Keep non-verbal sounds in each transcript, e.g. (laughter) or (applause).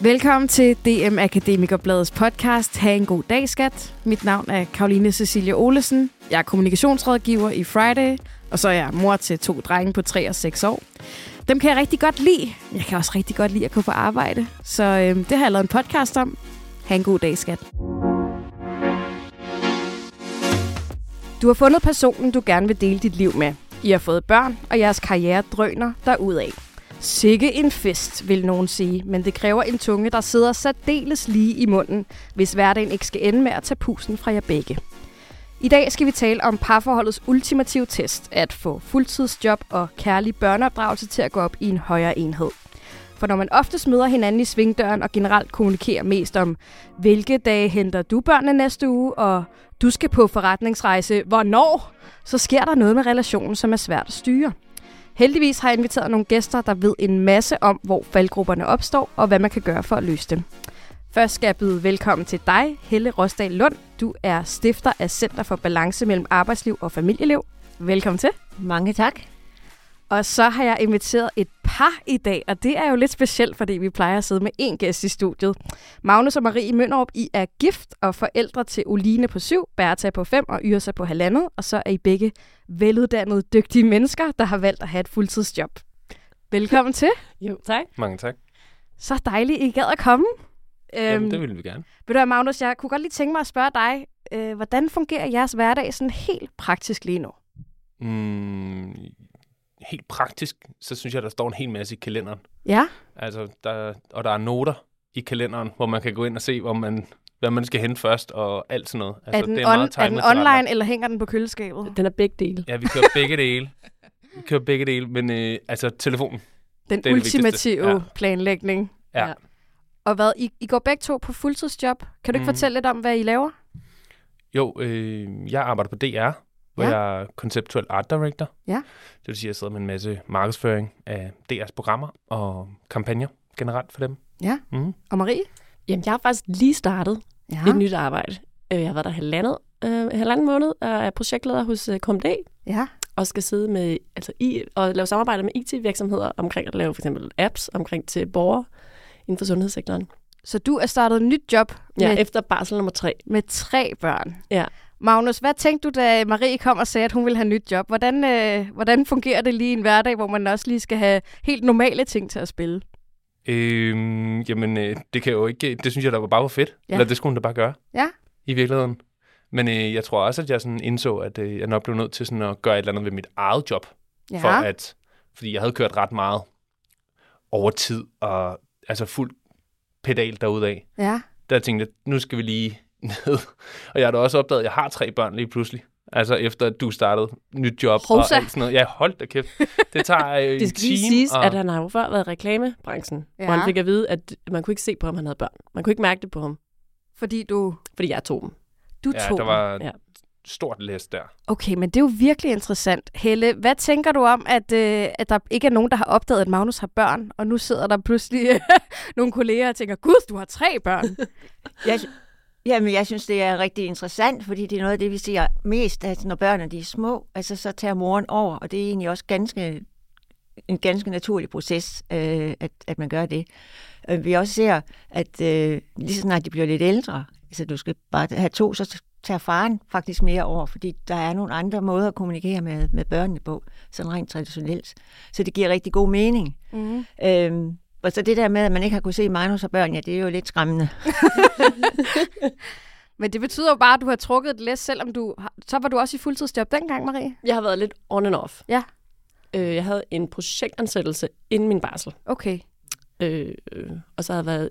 Velkommen til DM Akademikerbladets podcast Ha' en god dag, skat. Mit navn er Karoline Cecilia Olesen. Jeg er kommunikationsrådgiver i Friday, og så er jeg mor til to drenge på 3 og 6 år. Dem kan jeg rigtig godt lide. Jeg kan også rigtig godt lide at gå på arbejde. Så øh, det har jeg lavet en podcast om. Ha' en god dag, skat. Du har fundet personen, du gerne vil dele dit liv med. I har fået børn, og jeres karriere drøner derudad. Sikke en fest, vil nogen sige, men det kræver en tunge, der sidder særdeles lige i munden, hvis hverdagen ikke skal ende med at tage pusen fra jer begge. I dag skal vi tale om parforholdets ultimative test, at få fuldtidsjob og kærlig børneopdragelse til at gå op i en højere enhed. For når man ofte møder hinanden i svingdøren og generelt kommunikerer mest om, hvilke dage henter du børnene næste uge, og du skal på forretningsrejse, hvornår, så sker der noget med relationen, som er svært at styre. Heldigvis har jeg inviteret nogle gæster, der ved en masse om, hvor faldgrupperne opstår, og hvad man kan gøre for at løse dem. Først skal jeg byde velkommen til dig, Helle Rosdal Lund. Du er stifter af Center for Balance mellem Arbejdsliv og Familieliv. Velkommen til. Mange tak. Og så har jeg inviteret et par i dag, og det er jo lidt specielt, fordi vi plejer at sidde med én gæst i studiet. Magnus og Marie Mønderup, I er gift og forældre til Oline på syv, Bertha på fem og Yrsa på halvandet, og så er I begge veluddannede, dygtige mennesker, der har valgt at have et fuldtidsjob. Velkommen til. Jo, tak. Mange tak. Så dejligt, I gad at komme. Jamen, øhm, det vil vi gerne. Ved du hvad, Magnus, jeg kunne godt lige tænke mig at spørge dig, øh, hvordan fungerer jeres hverdag sådan helt praktisk lige nu? Mm, helt praktisk, så synes jeg, der står en hel masse i kalenderen. Ja. Altså, der, og der er noter i kalenderen, hvor man kan gå ind og se, hvor man, hvad man skal hente først og alt sådan noget. Altså, er den, det er, on, meget er den online, eller hænger den på køleskabet? Den er begge dele. Ja, vi kører begge dele. Vi kører begge dele, men øh, altså telefonen. Den det ultimative ja. planlægning. Ja. ja. Og hvad, I, I går begge to på fuldtidsjob. Kan du ikke mm. fortælle lidt om, hvad I laver? Jo, øh, jeg arbejder på DR, hvor ja. jeg er conceptual art director. Ja. Det vil sige, at jeg sidder med en masse markedsføring af DR's programmer og kampagner generelt for dem. Ja. Mm. Og Marie? Jamen, jeg har faktisk lige startet ja. et nyt arbejde. Øh, jeg har været der halvandet, øh, halvanden måned og er projektleder hos øh, KMD. Ja. Og skal sidde med, altså i, og lave samarbejde med IT-virksomheder omkring at lave for eksempel apps omkring til borgere inden for sundhedssektoren. Så du er startet et nyt job? Ja, med, efter barsel nummer tre. Med tre børn? Ja. Magnus, hvad tænkte du, da Marie kom og sagde, at hun ville have nyt job? Hvordan, øh, hvordan fungerer det lige i en hverdag, hvor man også lige skal have helt normale ting til at spille? Øhm, jamen, øh, det kan jo ikke... Det synes jeg, der var bare var fedt. Ja. Eller det skulle hun da bare gøre. Ja. I virkeligheden. Men øh, jeg tror også, at jeg sådan indså, at øh, jeg nok blev nødt til sådan at gøre et eller andet ved mit eget job. Ja. For at, fordi jeg havde kørt ret meget over tid, og altså fuld pedal derudad. Ja. Der tænkte jeg, nu skal vi lige (laughs) ned. Og jeg har da også opdaget, at jeg har tre børn lige pludselig. Altså efter at du startede nyt job Hosa. og alt sådan noget. Ja, hold da kæft. Det tager (laughs) øh, Det skal lige siges, og... at han har jo før været i reklamebranchen, ja. hvor han fik at vide, at man kunne ikke se på ham, han havde børn. Man kunne ikke mærke det på ham. Fordi du... Fordi jeg tog dem. Du ja, tog der var ja. stort læs der. Okay, men det er jo virkelig interessant. Helle, hvad tænker du om, at, øh, at der ikke er nogen, der har opdaget, at Magnus har børn, og nu sidder der pludselig (laughs) nogle kolleger og tænker, gud, du har tre børn. jeg, Jamen, jeg synes, det er rigtig interessant, fordi det er noget af det, vi ser mest, at når børnene de er små, altså så tager moren over, og det er egentlig også ganske, en ganske naturlig proces, øh, at, at man gør det. Øh, vi også ser, at øh, lige så snart de bliver lidt ældre, altså du skal bare have to, så tager faren faktisk mere over, fordi der er nogle andre måder at kommunikere med, med børnene på, sådan rent traditionelt. Så det giver rigtig god mening. Mm. Øhm, og så det der med, at man ikke har kunne se Magnus og børn, ja, det er jo lidt skræmmende. (laughs) Men det betyder jo bare, at du har trukket et læs, selvom du... Så var du også i fuldtidsjob dengang, Marie? Jeg har været lidt on and off. Ja. Øh, jeg havde en projektansættelse inden min barsel. Okay. Øh, og så har jeg været,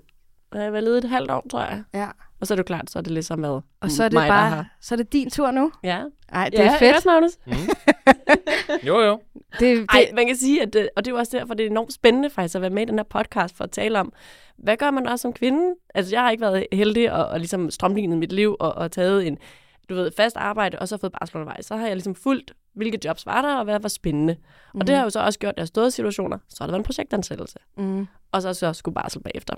jeg har været ledet et halvt år, tror jeg. Ja. Og så er det klart, så er det ligesom med Og så er det mig, bare, så er det din tur nu? Ja. Ej, det ja, er fedt. Ja, Magnus. Mm. jo, jo. Det, det... Ej, man kan sige, at det, og det er jo også derfor, det er enormt spændende faktisk at være med i den her podcast for at tale om, hvad gør man også som kvinde? Altså, jeg har ikke været heldig og, og ligesom strømlignet mit liv og, og taget en, du ved, fast arbejde, og så fået barsel undervejs. Så har jeg ligesom fulgt, hvilke jobs var der, og hvad var spændende. Mm. Og det har jo så også gjort, at jeg har stået i situationer, så har der været en projektansættelse. Mm. Og så, så skulle barsel bagefter.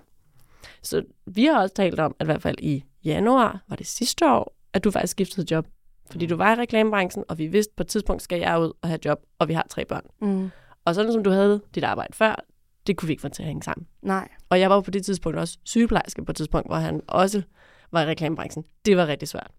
Så vi har også talt om, at i hvert fald i januar, var det sidste år, at du faktisk skiftede job. Fordi du var i reklamebranchen, og vi vidste, på et tidspunkt skal jeg ud og have job, og vi har tre børn. Mm. Og sådan som du havde dit arbejde før, det kunne vi ikke få til at hænge sammen. Nej. Og jeg var jo på det tidspunkt også sygeplejerske på et tidspunkt, hvor han også var i reklamebranchen. Det var rigtig svært.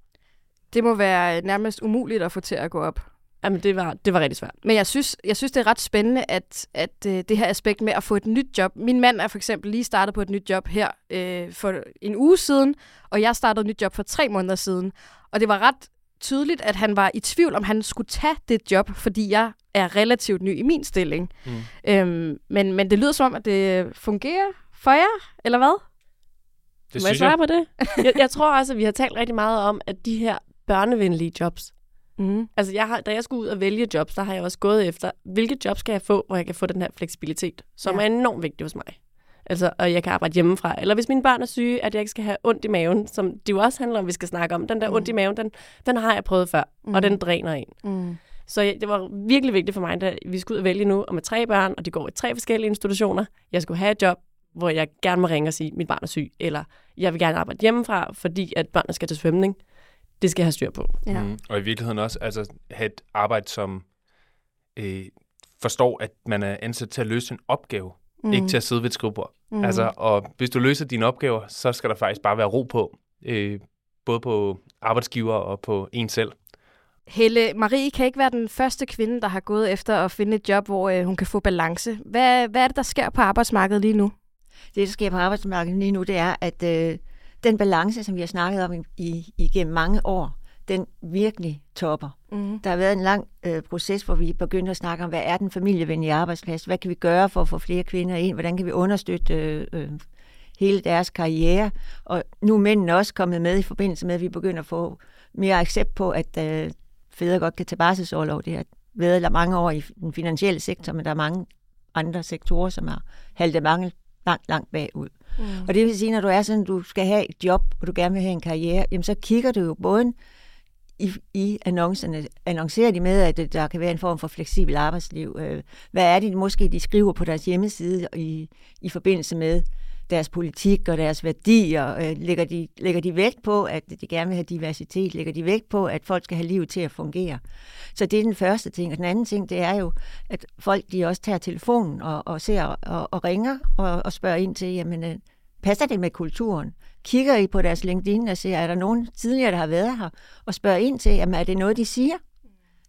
Det må være nærmest umuligt at få til at gå op. Jamen, det var, det var rigtig svært. Men jeg synes, jeg synes, det er ret spændende, at, at øh, det her aspekt med at få et nyt job. Min mand er for eksempel lige startet på et nyt job her øh, for en uge siden, og jeg startede et nyt job for tre måneder siden. Og det var ret tydeligt, at han var i tvivl, om han skulle tage det job, fordi jeg er relativt ny i min stilling. Mm. Øhm, men, men det lyder som om, at det fungerer for jer, eller hvad? Det Må jeg synes jeg. svare på det? (laughs) jeg, jeg tror også, at vi har talt rigtig meget om, at de her børnevenlige jobs, Mm. Altså, jeg har, da jeg skulle ud og vælge jobs, der har jeg også gået efter, hvilke jobs skal jeg få, hvor jeg kan få den her fleksibilitet, som ja. er enormt vigtig hos mig. Altså, og jeg kan arbejde hjemmefra. Eller hvis mine børn er syge, at jeg ikke skal have ondt i maven, som det jo også handler om, vi skal snakke om. Den der Mm. ondt i maven, den, den har jeg prøvet før, mm. Og den dræner en. Mm. Så jeg, det var virkelig vigtigt for mig, da vi skulle ud og vælge nu, og med tre børn, og de går i tre forskellige institutioner. Jeg skulle have et job, hvor jeg gerne må ringe og sige, at mit barn er syg, eller jeg vil gerne arbejde hjemmefra, fordi at børnene skal til svømning. Det skal jeg have styr på. Ja. Mm. Og i virkeligheden også altså, have et arbejde, som øh, forstår, at man er ansat til at løse en opgave, mm. ikke til at sidde ved et skrivebord. Mm. Altså, og hvis du løser dine opgaver, så skal der faktisk bare være ro på, øh, både på arbejdsgiver og på en selv. Helle Marie kan ikke være den første kvinde, der har gået efter at finde et job, hvor øh, hun kan få balance. Hvad, hvad er det, der sker på arbejdsmarkedet lige nu? Det, der sker på arbejdsmarkedet lige nu, det er, at øh, den balance, som vi har snakket om i, i, igennem mange år, den virkelig topper. Mm. Der har været en lang øh, proces, hvor vi begyndte at snakke om, hvad er den familievenlige arbejdsplads? Hvad kan vi gøre for at få flere kvinder ind? Hvordan kan vi understøtte øh, øh, hele deres karriere? Og nu er mændene også kommet med i forbindelse med, at vi begynder at få mere accept på, at øh, fædre godt kan tage barselsårlov. Det har været mange år i den finansielle sektor, men der er mange andre sektorer, som har haltet mange langt, langt bagud. Mm. Og det vil sige, når du er sådan, du skal have et job, og du gerne vil have en karriere, jamen så kigger du jo både i, i annoncerne, annoncerer de med, at der kan være en form for fleksibel arbejdsliv. Øh, hvad er det måske, de skriver på deres hjemmeside i, i forbindelse med deres politik og deres værdier? Øh, lægger de, lægger de vægt på, at de gerne vil have diversitet? Lægger de vægt på, at folk skal have livet til at fungere? Så det er den første ting. Og den anden ting, det er jo, at folk de også tager telefonen og, og ser og, og ringer og, og spørger ind til, jamen, øh, passer det med kulturen? Kigger I på deres LinkedIn og ser, er der nogen tidligere, der har været her, og spørger ind til, jamen, er det noget, de siger?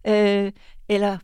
Øh, eller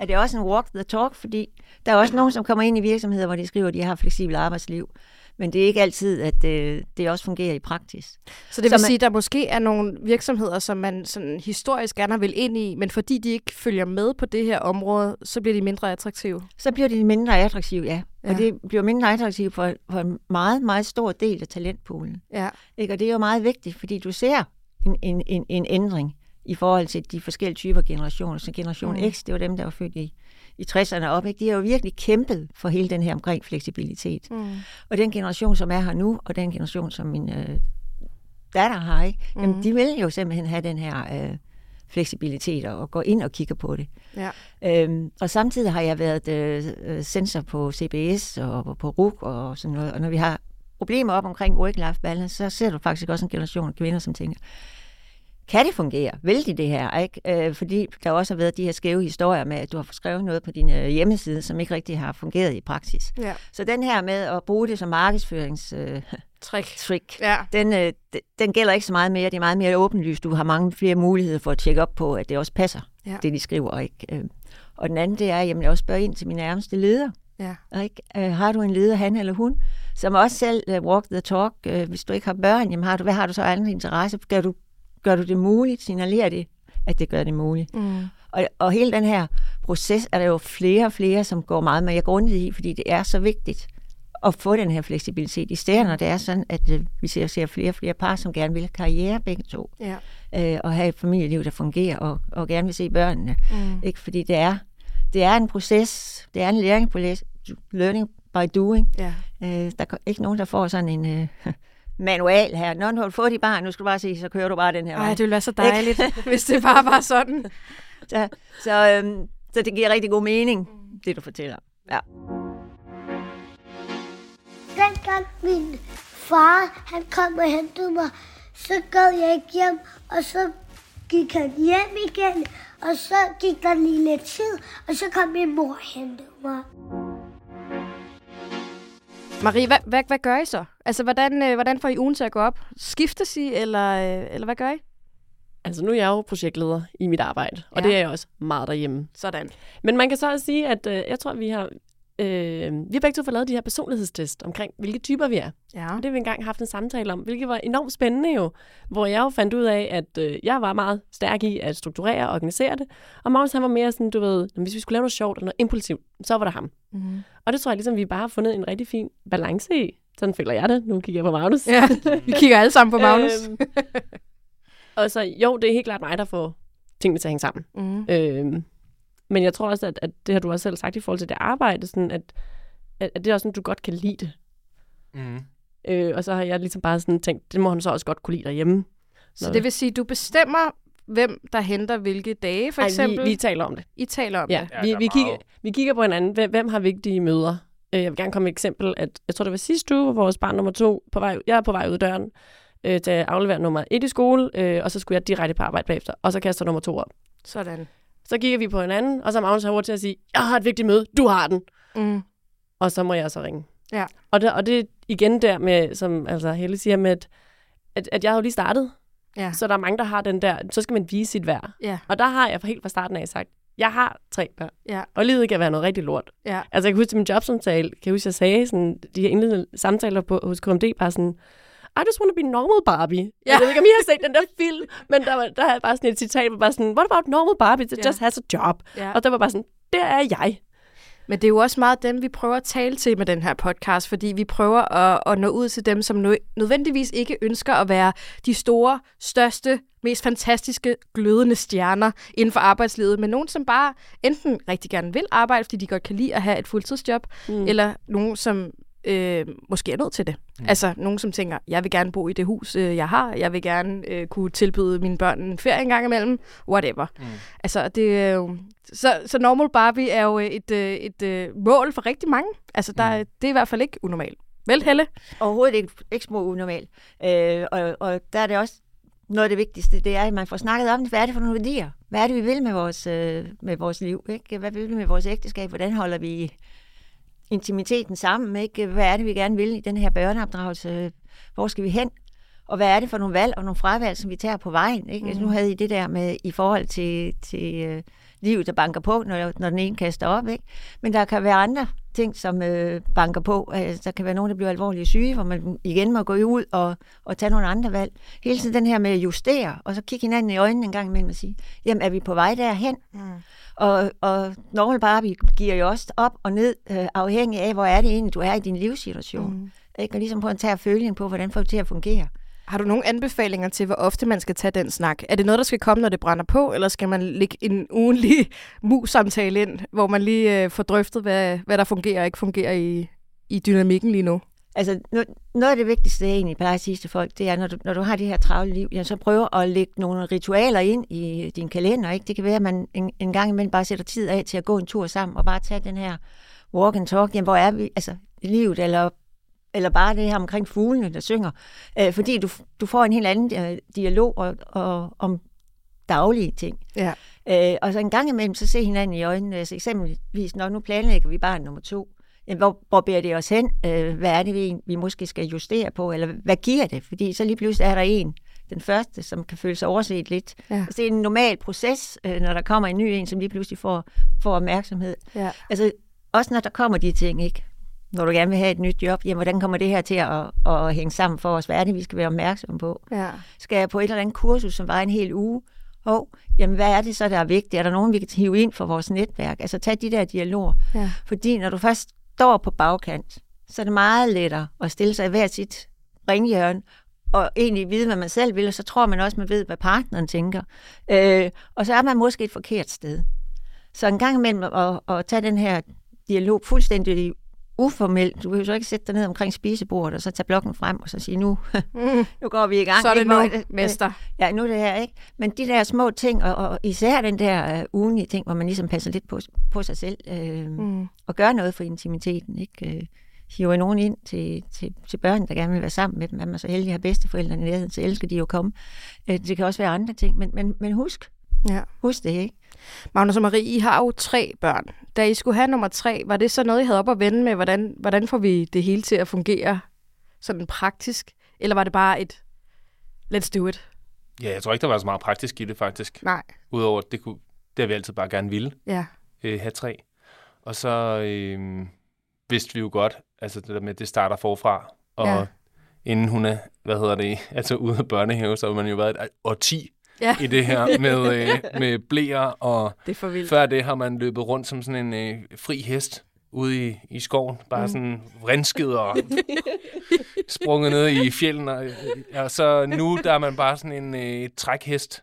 er det også en walk the talk? Fordi der er også nogen, som kommer ind i virksomheder, hvor de skriver, at de har fleksibelt arbejdsliv. Men det er ikke altid, at øh, det også fungerer i praksis. Så det Så vil man- sige, at der måske er nogle virksomheder, som man sådan historisk gerne vil ind i, men fordi de ikke følger med på det her område, så bliver de mindre attraktive. Så bliver de mindre attraktive, ja. ja. Og det bliver mindre attraktivt for, for en meget, meget stor del af talentpoolen. Ja. Ikke? Og det er jo meget vigtigt, fordi du ser en, en, en, en ændring i forhold til de forskellige typer generationer. Så generation mm. X, det var dem, der var født i, i 60'erne op. Ikke? De har jo virkelig kæmpet for hele den her omkring fleksibilitet. Mm. Og den generation, som er her nu, og den generation, som min øh, datter har, ikke? Jamen, Mhm. de vil jo simpelthen have den her øh, fleksibilitet og, gå ind og kigge på det. Ja. Øhm, og samtidig har jeg været øh, øh, sensor på CBS og på, RUK og sådan noget. Og når vi har problemer op omkring work-life balance, så ser du faktisk også en generation af kvinder, som tænker, kan det fungere? Vil de det her? Ikke? Øh, fordi der også har været de her skæve historier med, at du har skrevet noget på din øh, hjemmeside, som ikke rigtig har fungeret i praksis. Ja. Så den her med at bruge det som markedsføringstrick, øh, Trick. trick, Ja. den, øh, den gælder ikke så meget mere. Det er meget mere åbenlyst. Du har mange flere muligheder for at tjekke op på, at det også passer, Ja. det de skriver. Ikke? Øh, Og den anden, det er, jamen jeg også spørger ind til min nærmeste leder. Ja. Ikke? Øh, har du en leder, han eller hun, som også selv uh, walk the talk? Uh, hvis du ikke har børn, jamen har du, hvad har du så anden interesse? Gør du, gør du det muligt? Signalerer det, at det gør det muligt? Mm. Og, og hele den her proces er der jo flere og flere, som går meget mere grundigt i, fordi det er så vigtigt at få den her fleksibilitet. I stedet når det er sådan, at øh, vi ser, ser flere og flere par, som gerne vil have karriere begge to, Ja. øh, og have et familieliv, der fungerer, og, og gerne vil se børnene. Mm. Ikke? Fordi det er, det er en proces, det er en læringsproces, learning by doing. Ja. Øh, der er ikke nogen, der får sådan en øh, (laughs) manual her. Når du har fået dit barn, nu skal du bare se, så kører du bare den her Ej, vej. det ville være så dejligt, (laughs) hvis det bare var sådan. (laughs) Så, så, øhm, så det giver rigtig god mening, det du fortæller. Ja. Dengang min far han kom og hentede mig, så gad jeg ikke hjem, og så gik han hjem igen, og så gik der lige lidt tid, og så kom min mor og hentede mig. Marie, hvad, hvad, hvad gør I så? Altså, hvordan, øh, hvordan får I ugen til at gå op? Skiftes I, eller, øh, eller hvad gør I? Altså, nu er jeg jo projektleder i mit arbejde, og Ja. det er jeg også meget derhjemme. Sådan. Men man kan så også sige, at øh, jeg tror, vi har, øh, vi har begge to fået lavet de her personlighedstest omkring, hvilke typer vi er. Ja. Og det har vi engang haft en samtale om, hvilket var enormt spændende jo. Hvor jeg jo fandt ud af, at øh, jeg var meget stærk i at strukturere og organisere det. Og Magnus han var mere sådan, du ved, hvis vi skulle lave noget sjovt eller noget impulsivt, så var det ham. Mm-hmm. Og det tror jeg ligesom, vi bare har fundet en rigtig fin balance i. Sådan føler jeg det. Nu kigger jeg på Magnus. Ja, vi kigger alle sammen på Magnus. Øhm, og så jo, det er helt klart mig, der får tingene til at hænge sammen. Mm. Øhm, men jeg tror også, at, at det har du også selv sagt i forhold til det arbejde, sådan at, at, at det er også sådan, du godt kan lide det. Mm. Øh, og så har jeg ligesom bare sådan tænkt, det må han så også godt kunne lide derhjemme. Så det vil sige, du bestemmer, hvem der henter hvilke dage, for Ej, eksempel? vi, vi taler om det. I taler om Ja, det. Ja, vi, vi, kigger, vi kigger på hinanden. Hvem, hvem har vigtige møder? Øh, jeg vil gerne komme med et eksempel. At, jeg tror, det var sidste uge, hvor vores barn nummer to, på vej, jeg er på vej ud af døren, øh, til at aflevere nummer et i skole, øh, og så skulle jeg direkte på arbejde bagefter, og så kaster nummer to op. Sådan. Så kigger vi på hinanden, og så er Magnus har til at sige, jeg har et vigtigt møde, du har den. Mm. Og så må jeg så ringe. Ja. Og det, og det igen der med, som altså Helle siger, med, at, at, at jeg har jo lige startet, Ja. så der er mange, der har den der, så skal man vise sit værd. Ja. Og der har jeg helt fra starten af sagt, jeg har tre børn, Ja. og livet kan være noget rigtig lort. Ja. Altså jeg kan huske til min jobsamtale, kan jeg huske, jeg sagde sådan, de her indledende samtaler på, hos KMD, bare sådan, I just want to be normal Barbie. Ja. Jeg ved ikke, om I har set den der film, men der, var, der er bare sådan et citat, hvor bare sådan, what about normal Barbie that Ja. just has a job? ja. Og der var bare sådan, der er jeg. Men det er jo også meget dem, vi prøver at tale til med den her podcast, fordi vi prøver at, at nå ud til dem, som nø- nødvendigvis ikke ønsker at være de store, største, mest fantastiske, glødende stjerner inden for arbejdslivet, men nogen, som bare enten rigtig gerne vil arbejde, fordi de godt kan lide at have et fuldtidsjob, mm. eller nogen, som øh, måske er nødt til det. Mm. Altså nogen, som tænker, jeg vil gerne bo i det hus, øh, jeg har, jeg vil gerne øh, kunne tilbyde mine børn en ferie en gang imellem, whatever. Mm. Altså, det er jo... Så, så Normal Barbie er jo et, øh, et, et mål for rigtig mange. Altså, der, mm. det er i hvert fald ikke unormalt. Vel, Helle? Overhovedet ikke, ikke små unormalt. Øh, og, og der er det også noget af det vigtigste, det er, at man får snakket om, hvad er det for nogle værdier? Hvad er det, vi vil med vores, øh, med vores liv? Ikke? Hvad vil vi med vores ægteskab? Hvordan holder vi intimiteten sammen? Ikke? Hvad er det, vi gerne vil i den her børneopdragelse? Hvor skal vi hen? Og hvad er det for nogle valg og nogle fravalg, som vi tager på vejen? Ikke? Mm. Altså, nu havde I det der med i forhold til, til øh, livet, der banker på, når, når den ene kaster op. Ikke? Men der kan være andre ting, som øh, banker på. Altså, der kan være nogen, der bliver alvorligt syge, hvor man igen må gå ud og, og tage nogle andre valg. Hele tiden den her med at justere, og så kigge hinanden i øjnene en gang imellem og sige, jamen er vi på vej derhen? Mm. Og, og Normal Barbie giver jo også op og ned, øh, afhængig af, hvor er det egentlig, du er i din livssituation. Mm. Ikke? Og ligesom på en tage føling på, hvordan får det til at fungere. Har du nogle anbefalinger til, hvor ofte man skal tage den snak? Er det noget, der skal komme, når det brænder på, eller skal man lægge en ugenlig (laughs) mus-samtale ind, hvor man lige øh, får drøftet, hvad, hvad der fungerer og ikke fungerer i, i dynamikken lige nu? Altså, no- noget af det vigtigste, jeg egentlig plejer at sige til folk, det er, når du, når du har det her travle liv, ja, så prøv at lægge nogle ritualer ind i din kalender. Ikke? Det kan være, at man en, en gang imellem bare sætter tid af til at gå en tur sammen, og bare tage den her walk and talk. Jamen, hvor er vi? Altså, i livet, eller, eller bare det her omkring fuglene, der synger. Øh, fordi du, du får en helt anden øh, dialog og, og, om daglige ting. Ja. Øh, og så en gang imellem, så se hinanden i øjnene. Altså eksempelvis, når nu planlægger vi barn nummer to, jamen, hvor, hvor bærer det os hen? Øh, hvad er det, vi, vi måske skal justere på? Eller hvad giver det? Fordi så lige pludselig er der en, den første, som kan føle sig overset lidt. Ja. Altså, det er en normal proces, øh, når der kommer en ny en, som lige pludselig får, får opmærksomhed. Ja. Altså, også når der kommer de ting, ikke? Når du gerne vil have et nyt job, jamen, hvordan kommer det her til at, at hænge sammen for os? Hvad er det, vi skal være opmærksomme på? Ja. Skal jeg på et eller andet kursus, som var en hel uge? Hov, jamen hvad er det så, der er vigtigt? Er der nogen, vi kan hive ind for vores netværk? Altså tag de der dialoger. Ja. Fordi når du først står på bagkant, så er det meget lettere at stille sig i hver sit ringhjørne, og egentlig vide, hvad man selv vil, og så tror man også, man ved, hvad partneren tænker. Øh, og så er man måske et forkert sted. Så en gang imellem at, at tage den her dialog fuldstændig uformelt. Du vil jo så ikke sætte dig ned omkring spisebordet, og så tage blokken frem, og så sige, nu, Mm. (laughs) nu går vi i gang. Så er det ikke? nu, Hvor- mester. Ja, nu er det her, ikke? Men de der små ting, og, og især den der uh, ugenlige ting, hvor man ligesom passer lidt på, på sig selv, øh, mm. og gør noget for intimiteten, ikke? Øh, hiver nogen ind til, til, til børn, der gerne vil være sammen med dem. Er man så heldig at have bedsteforældrene i nærheden, så elsker de jo at komme. Øh, det kan også være andre ting, men, men, men husk, Ja. Husk det, ikke? Magnus og Marie, I har jo tre børn. Da I skulle have nummer tre, var det så noget, I havde op at vende med? Hvordan, hvordan får vi det hele til at fungere sådan praktisk? Eller var det bare et, let's do it? Ja, jeg tror ikke, der var så meget praktisk i det, faktisk. Nej. Udover, det, kunne, det har vi altid bare gerne ville, Ja. øh, have tre. Og så øh, vidste vi jo godt, altså det der med, at det starter forfra. Og ja. inden hun er, hvad hedder det, (laughs) altså ude af børnehave, så har man jo været et årti Ja. i det her med, øh, med blæer, og Det er for vildt. før det har man løbet rundt som sådan en øh, fri hest ude i, i skoven, bare mm. sådan vrinsket og (laughs) sprunget ned i fjelden, og, øh, og så nu der er man bare sådan en øh, trækhest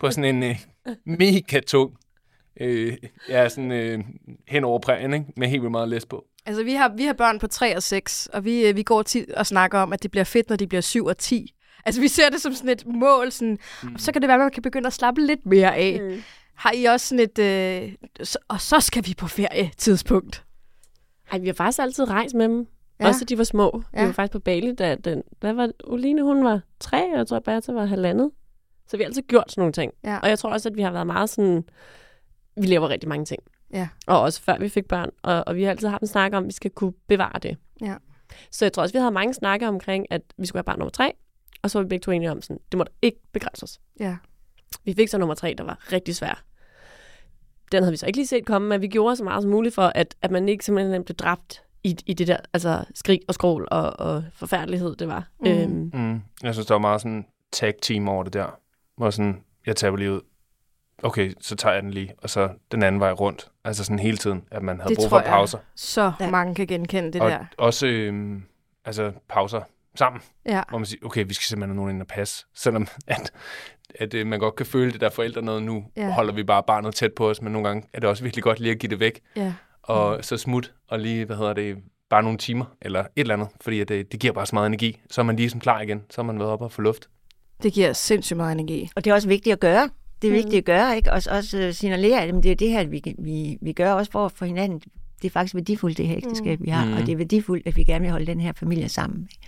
på sådan en øh, mega tung, øh, ja, sådan øh, hen over prærien, ikke? med helt vildt meget læs på. Altså, vi har, vi har børn på 3 og 6, og vi, øh, vi går tit og snakker om, at det bliver fedt, når de bliver 7 og 10. Altså, vi ser det som sådan et mål, sådan, mm. så kan det være, at man kan begynde at slappe lidt mere af. Mm. Har I også sådan et, øh, så, og så skal vi på ferie tidspunkt? Ej, vi har faktisk altid rejst med dem. Ja. Også da de var små. Ja. Ja. Vi var faktisk på Bali, da den, hvad var Oline, hun var tre, og jeg tror, Bertha var halvandet. Så vi har altid gjort sådan nogle ting. Ja. Og jeg tror også, at vi har været meget sådan... Vi laver rigtig mange ting. Ja. Og også før vi fik børn. Og, og vi har altid haft en snak om, at vi skal kunne bevare det. Ja. Så jeg tror også, vi havde mange snakker omkring, at vi skulle have barn nummer tre. Og så var vi begge to enige om, sådan, det må ikke begrænse os. Ja. Vi fik så nummer tre, der var rigtig svær. Den havde vi så ikke lige set komme, men vi gjorde så meget som muligt for, at, at man ikke simpelthen blev dræbt i, i det der altså skrig og skrål og, og forfærdelighed, det var. Mm. Øhm, Mm. Jeg synes, der var meget sådan tag team over det der. Hvor sådan, jeg tager lige ud. Okay, så tager jeg den lige, og så den anden vej rundt. Altså sådan hele tiden, at man havde Det brug for jeg. pauser. Så Ja. mange kan genkende det og der. også øhm, altså pauser sammen, Ja. hvor man siger, okay, vi skal simpelthen have nogen ind og passe. Selvom at, at øh, man godt kan føle det der forældre noget nu, Ja. holder vi bare barnet tæt på os, men nogle gange er det også virkelig godt lige at give det væk, ja. og så smut, og lige, hvad hedder det, bare nogle timer, eller et eller andet, fordi at det, det giver bare så meget energi. Så er man ligesom klar igen, så er man været op og få luft. Det giver sindssygt meget energi. Og det er også vigtigt at gøre. Det er Mm. vigtigt at gøre, ikke? Og også øh, signalere, at det er det her, vi, vi, vi gør også for, for hinanden. Det er faktisk værdifuldt, det her ægteskab, vi har. Mm. Og det er værdifuldt, at vi gerne vil holde den her familie sammen. Ikke?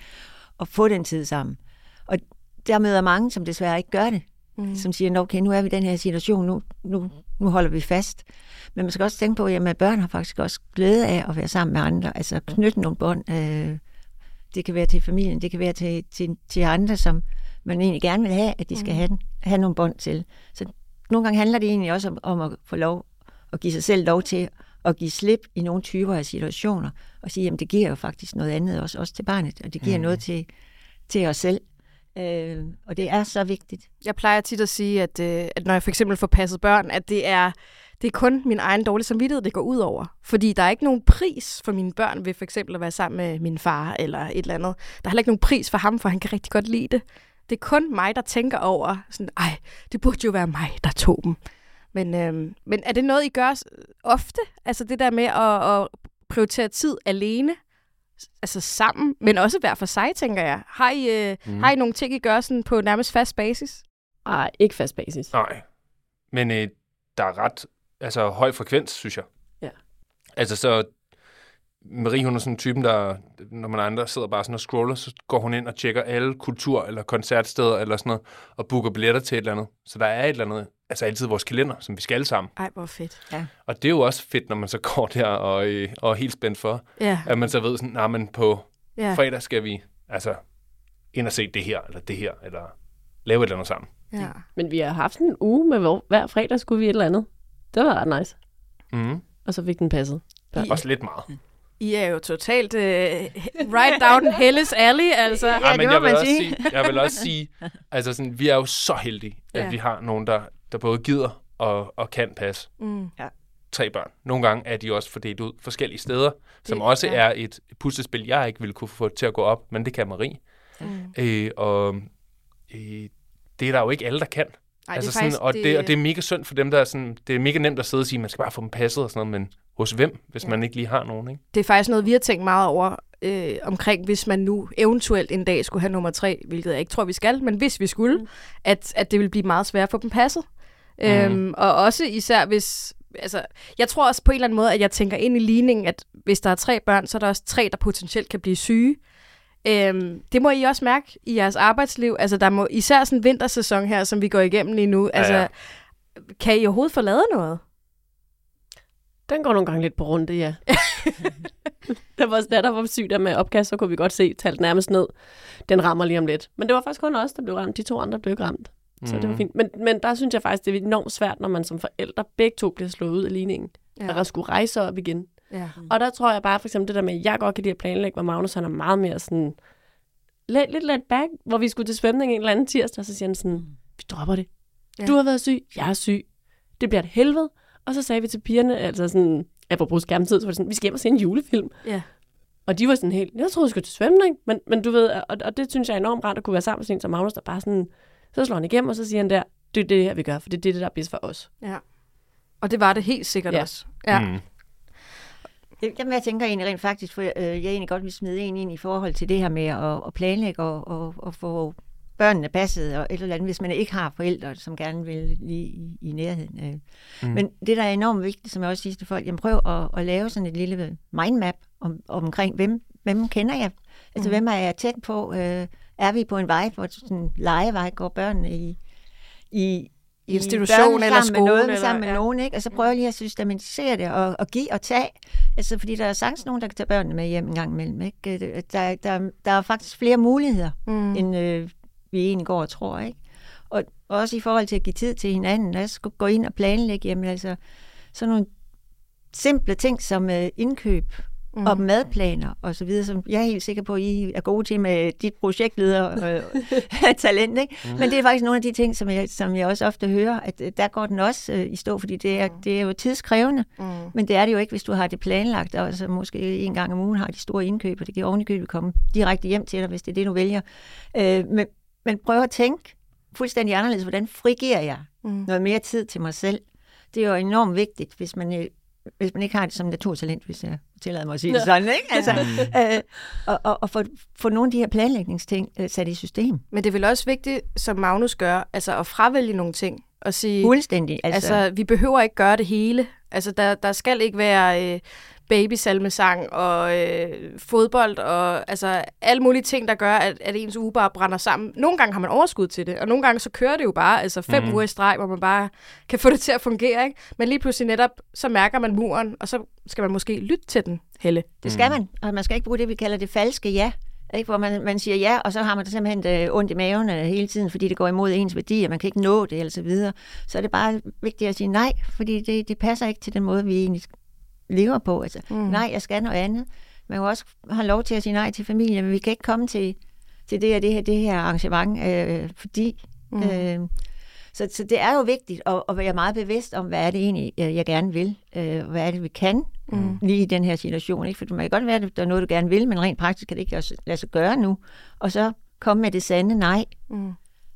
Og få den tid sammen. Og der møder mange, som desværre ikke gør det. Mm. Som siger, "Nå, okay, nu er vi i den her situation, nu, nu, nu holder vi fast. Men man skal også tænke på, at børn har faktisk også glæde af at være sammen med andre. Altså knytte nogle bånd. Øh, det kan være til familien, det kan være til, til, til andre, som man egentlig gerne vil have, at de skal have, den, have nogle bånd til. Så nogle gange handler det egentlig også om, om at få lov at give sig selv lov til at give slip i nogle typer af situationer, og sige, at det giver jo faktisk noget andet også, også til barnet, og det giver mm. noget til, til os selv. Øh, og det er så vigtigt. Jeg plejer tit at sige, at, øh, at når jeg for eksempel får passet børn, at det er, det er kun min egen dårlige samvittighed, det går ud over. Fordi der er ikke nogen pris for mine børn ved for eksempel at være sammen med min far eller et eller andet. Der er heller ikke nogen pris for ham, for han kan rigtig godt lide det. Det er kun mig, der tænker over, sådan, ej, det burde jo være mig, der tog dem. Men, øhm, men er det noget, I gør ofte? Altså det der med at, at prioritere tid alene, altså sammen, men også hver for sig, tænker jeg. Har I, øh, mm. Har I nogle ting, I gør sådan på nærmest fast basis? ej, ikke fast basis. Nej. Men øh, der er ret altså, høj frekvens, synes jeg. Ja. Altså så, Marie, hun er sådan en typen, der, når man andre sidder bare sådan og scroller, så går hun ind og tjekker alle kultur- eller koncertsteder eller sådan noget, og booker billetter til et eller andet. Så der er et eller andet, altså altid vores kalender, som vi skal sammen. Ej, hvor fedt. Og det er jo også fedt, når man så går der og, øh, og er helt spændt for, Ja, at man så ved sådan, nej, men på ja, fredag skal vi altså ind og se det her, eller det her, eller lave et eller andet sammen. ja. Men vi har haft en uge med, hvor hver fredag skulle vi et eller andet. Det var ret nice. Mm. Og så fik den passet. I, Også lidt meget. I er jo totalt uh, right down Helles alley, altså. Ja, Ja, det men må jeg vil, også sige. sige, jeg vil også sige, altså sådan, vi er jo så heldige, at Ja. vi har nogen, der, der både gider og, og kan passe Mm. tre børn. Nogle gange er de også fordelt ud forskellige steder, som også ja. er et puslespil, jeg ikke ville kunne få til at gå op, men det kan Marie. Mm. Øh, og øh, det er der jo ikke alle, der kan. Ej, altså det er faktisk, sådan, og, det, og det er mega synd for dem, der er sådan, det er mega nemt at sidde og sige, at man skal bare få dem passet og sådan noget, men hos hvem, hvis Ja. man ikke lige har nogen, ikke? det er faktisk noget, vi har tænkt meget over øh, omkring, hvis man nu eventuelt en dag skulle have nummer tre, hvilket jeg ikke tror, vi skal, men hvis vi skulle, mm. at, at det vil blive meget svært at få dem passet. Mm. Øhm, og også især hvis... Altså, jeg tror også på en eller anden måde, at jeg tænker ind i ligningen, at hvis der er tre børn, så er der også tre, der potentielt kan blive syge. Øhm, det må I også mærke i jeres arbejdsliv. Altså, der må især sådan en vintersæson her, som vi går igennem lige nu. Altså, ja. Kan I overhovedet få lavet noget? Den går nogle gange lidt på runde, ja. (laughs) da vores datter var syg der med opkast, så kunne vi godt se, talt nærmest ned. Den rammer lige om lidt. Men det var faktisk kun os, der blev ramt. De to andre blev ikke ramt. Så mm. det var fint. Men, men der synes jeg faktisk, det er enormt svært, når man som forældre begge to bliver slået ud af ligningen. Ja. Og der skulle rejse op igen. Ja. Og der tror jeg bare for eksempel det der med, at jeg godt kan lide at planlægge, hvor Magnus han er meget mere sådan, lidt, lidt let back, hvor vi skulle til svømning en eller anden tirsdag, og så siger han sådan, vi dropper det. Ja. Ja. Du har været syg, jeg er syg. Det bliver et helvede. Og så sagde vi til pigerne, altså sådan, apropos skærmtid, så var det sådan, vi skal hjem og se en julefilm. Ja. Og de var sådan helt, jeg troede, vi skulle til svømning. Men, men du ved, og, og det synes jeg er enormt rart at kunne være sammen med sådan en som Magnus, der bare sådan, så slår han igennem, og så siger han der, det er det her, vi gør, for det er det, der er bedst for os. ja. Og det var det helt sikkert Ja. også. Ja. Mm. Jamen, jeg tænker egentlig rent faktisk, for øh, jeg egentlig godt vil smide en ind i forhold til det her med at, at planlægge og, og, og få børnene passet og et eller andet, hvis man ikke har forældre, som gerne vil lige i, i nærheden. Øh. Mm. Men det, der er enormt vigtigt, som jeg også siger til folk, jamen prøv at, at lave sådan et lille mindmap om, omkring, hvem, hvem kender jeg? Altså, mm. hvem er jeg tæt på? Øh, er vi på en vej, hvor sådan legevej går børnene i, i, I institution eller skole, med, noget, eller- sammen med ja. nogen, ikke? Og så prøver jeg lige at systematisere det og, og give og tage. Altså, fordi der er sagtens nogen, der kan tage børnene med hjem en gang imellem. Ikke? Øh, Der, der, der er faktisk flere muligheder, Mm. end øh, vi egentlig går og tror. Ikke? Og også i forhold til at give tid til hinanden. Lad os gå- gå ind og planlægge. Jamen, altså, sådan nogle simple ting som øh, indkøb mm. og madplaner og så videre, som jeg er helt sikker på, at I er gode til med dit projektleder (laughs) øh, (laughs) talent. Ikke? Mm. Men det er faktisk nogle af de ting, som jeg, som jeg også ofte hører, at øh, der går den også øh, i stå, fordi det er, det er jo tidskrævende. Mm. Men det er det jo ikke, hvis du har det planlagt, og så måske en gang om ugen har de store indkøb, og det kan ovenikøbet komme direkte hjem til dig, hvis det er det, du vælger. Øh, men, men prøv at tænke fuldstændig anderledes, hvordan frigiver jeg Mm. noget mere tid til mig selv? Det er jo enormt vigtigt, hvis man, øh, hvis man ikke har det som naturtalent, hvis jeg tillader mig at sige det sådan, ikke? Altså, øh, og, og, og få, få nogle af de her planlægningsting øh, sat i system. Men det er vel også vigtigt, som Magnus gør, altså at fravælge nogle ting og sige, Fuldstændig. altså, Altså, vi behøver ikke gøre det hele. Altså der, der skal ikke være øh, babysalmesang og øh, fodbold og altså alle mulige ting, der gør, at, at ens uge bare brænder sammen. Nogle gange har man overskud til det, og nogle gange så kører det jo bare, altså fem mm. uger i streg, hvor man bare kan få det til at fungere, ikke? Men lige pludselig netop, så mærker man muren, og så skal man måske lytte til den, Helle. det skal man, og man skal ikke bruge det, vi kalder det falske ja. Ikke? Hvor man, man siger ja, og så har man det simpelthen øh, ondt i maven øh, hele tiden, fordi det går imod ens værdier, man kan ikke nå det, eller så videre. Så er det bare vigtigt at sige nej, fordi det, det passer ikke til den måde, vi egentlig lever på. Altså, mm. Nej, jeg skal noget andet. Man kan også have lov til at sige nej til familien, men vi kan ikke komme til, til det, her, det, her, det her arrangement, øh, fordi... Mm. Øh, så, så det er jo vigtigt at, at være meget bevidst om, hvad er det egentlig, øh, jeg gerne vil, øh, hvad er det, vi kan mm. lige i den her situation. Ikke? For det kan godt være, at der er noget, du gerne vil, men rent praktisk kan det ikke også lade sig gøre nu. Og så komme med det sande nej Mm.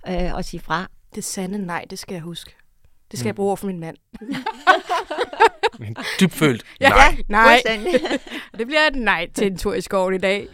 øh, og sige fra. Det sande nej, det skal jeg huske. Det skal mm. jeg bruge over for min mand. (laughs) (laughs) Men dybfølt. Ja, Nej. nej. (laughs) Det bliver et nej til en tur i skoven i dag.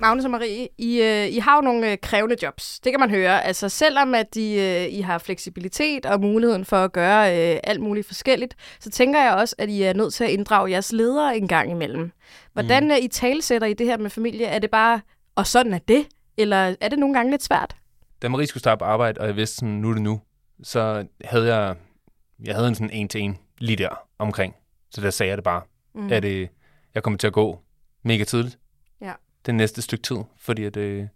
Magnus og Marie, I, øh, I har jo nogle øh, krævende jobs. Det kan man høre. Altså selvom at de, øh, I har fleksibilitet og muligheden for at gøre øh, alt muligt forskelligt, så tænker jeg også, at I er nødt til at inddrage jeres ledere en gang imellem. Hvordan mm. I talsætter I det her med familie? Er det bare, og sådan er det? Eller er det nogle gange lidt svært? Da Marie skulle starte på arbejde, og jeg vidste sådan, nu er det nu, så havde jeg, jeg havde en sådan en til en lige der omkring. Så der sagde jeg det bare, mm. at øh, jeg kommer til at gå mega tidligt Ja. det næste stykke tid, fordi at øh,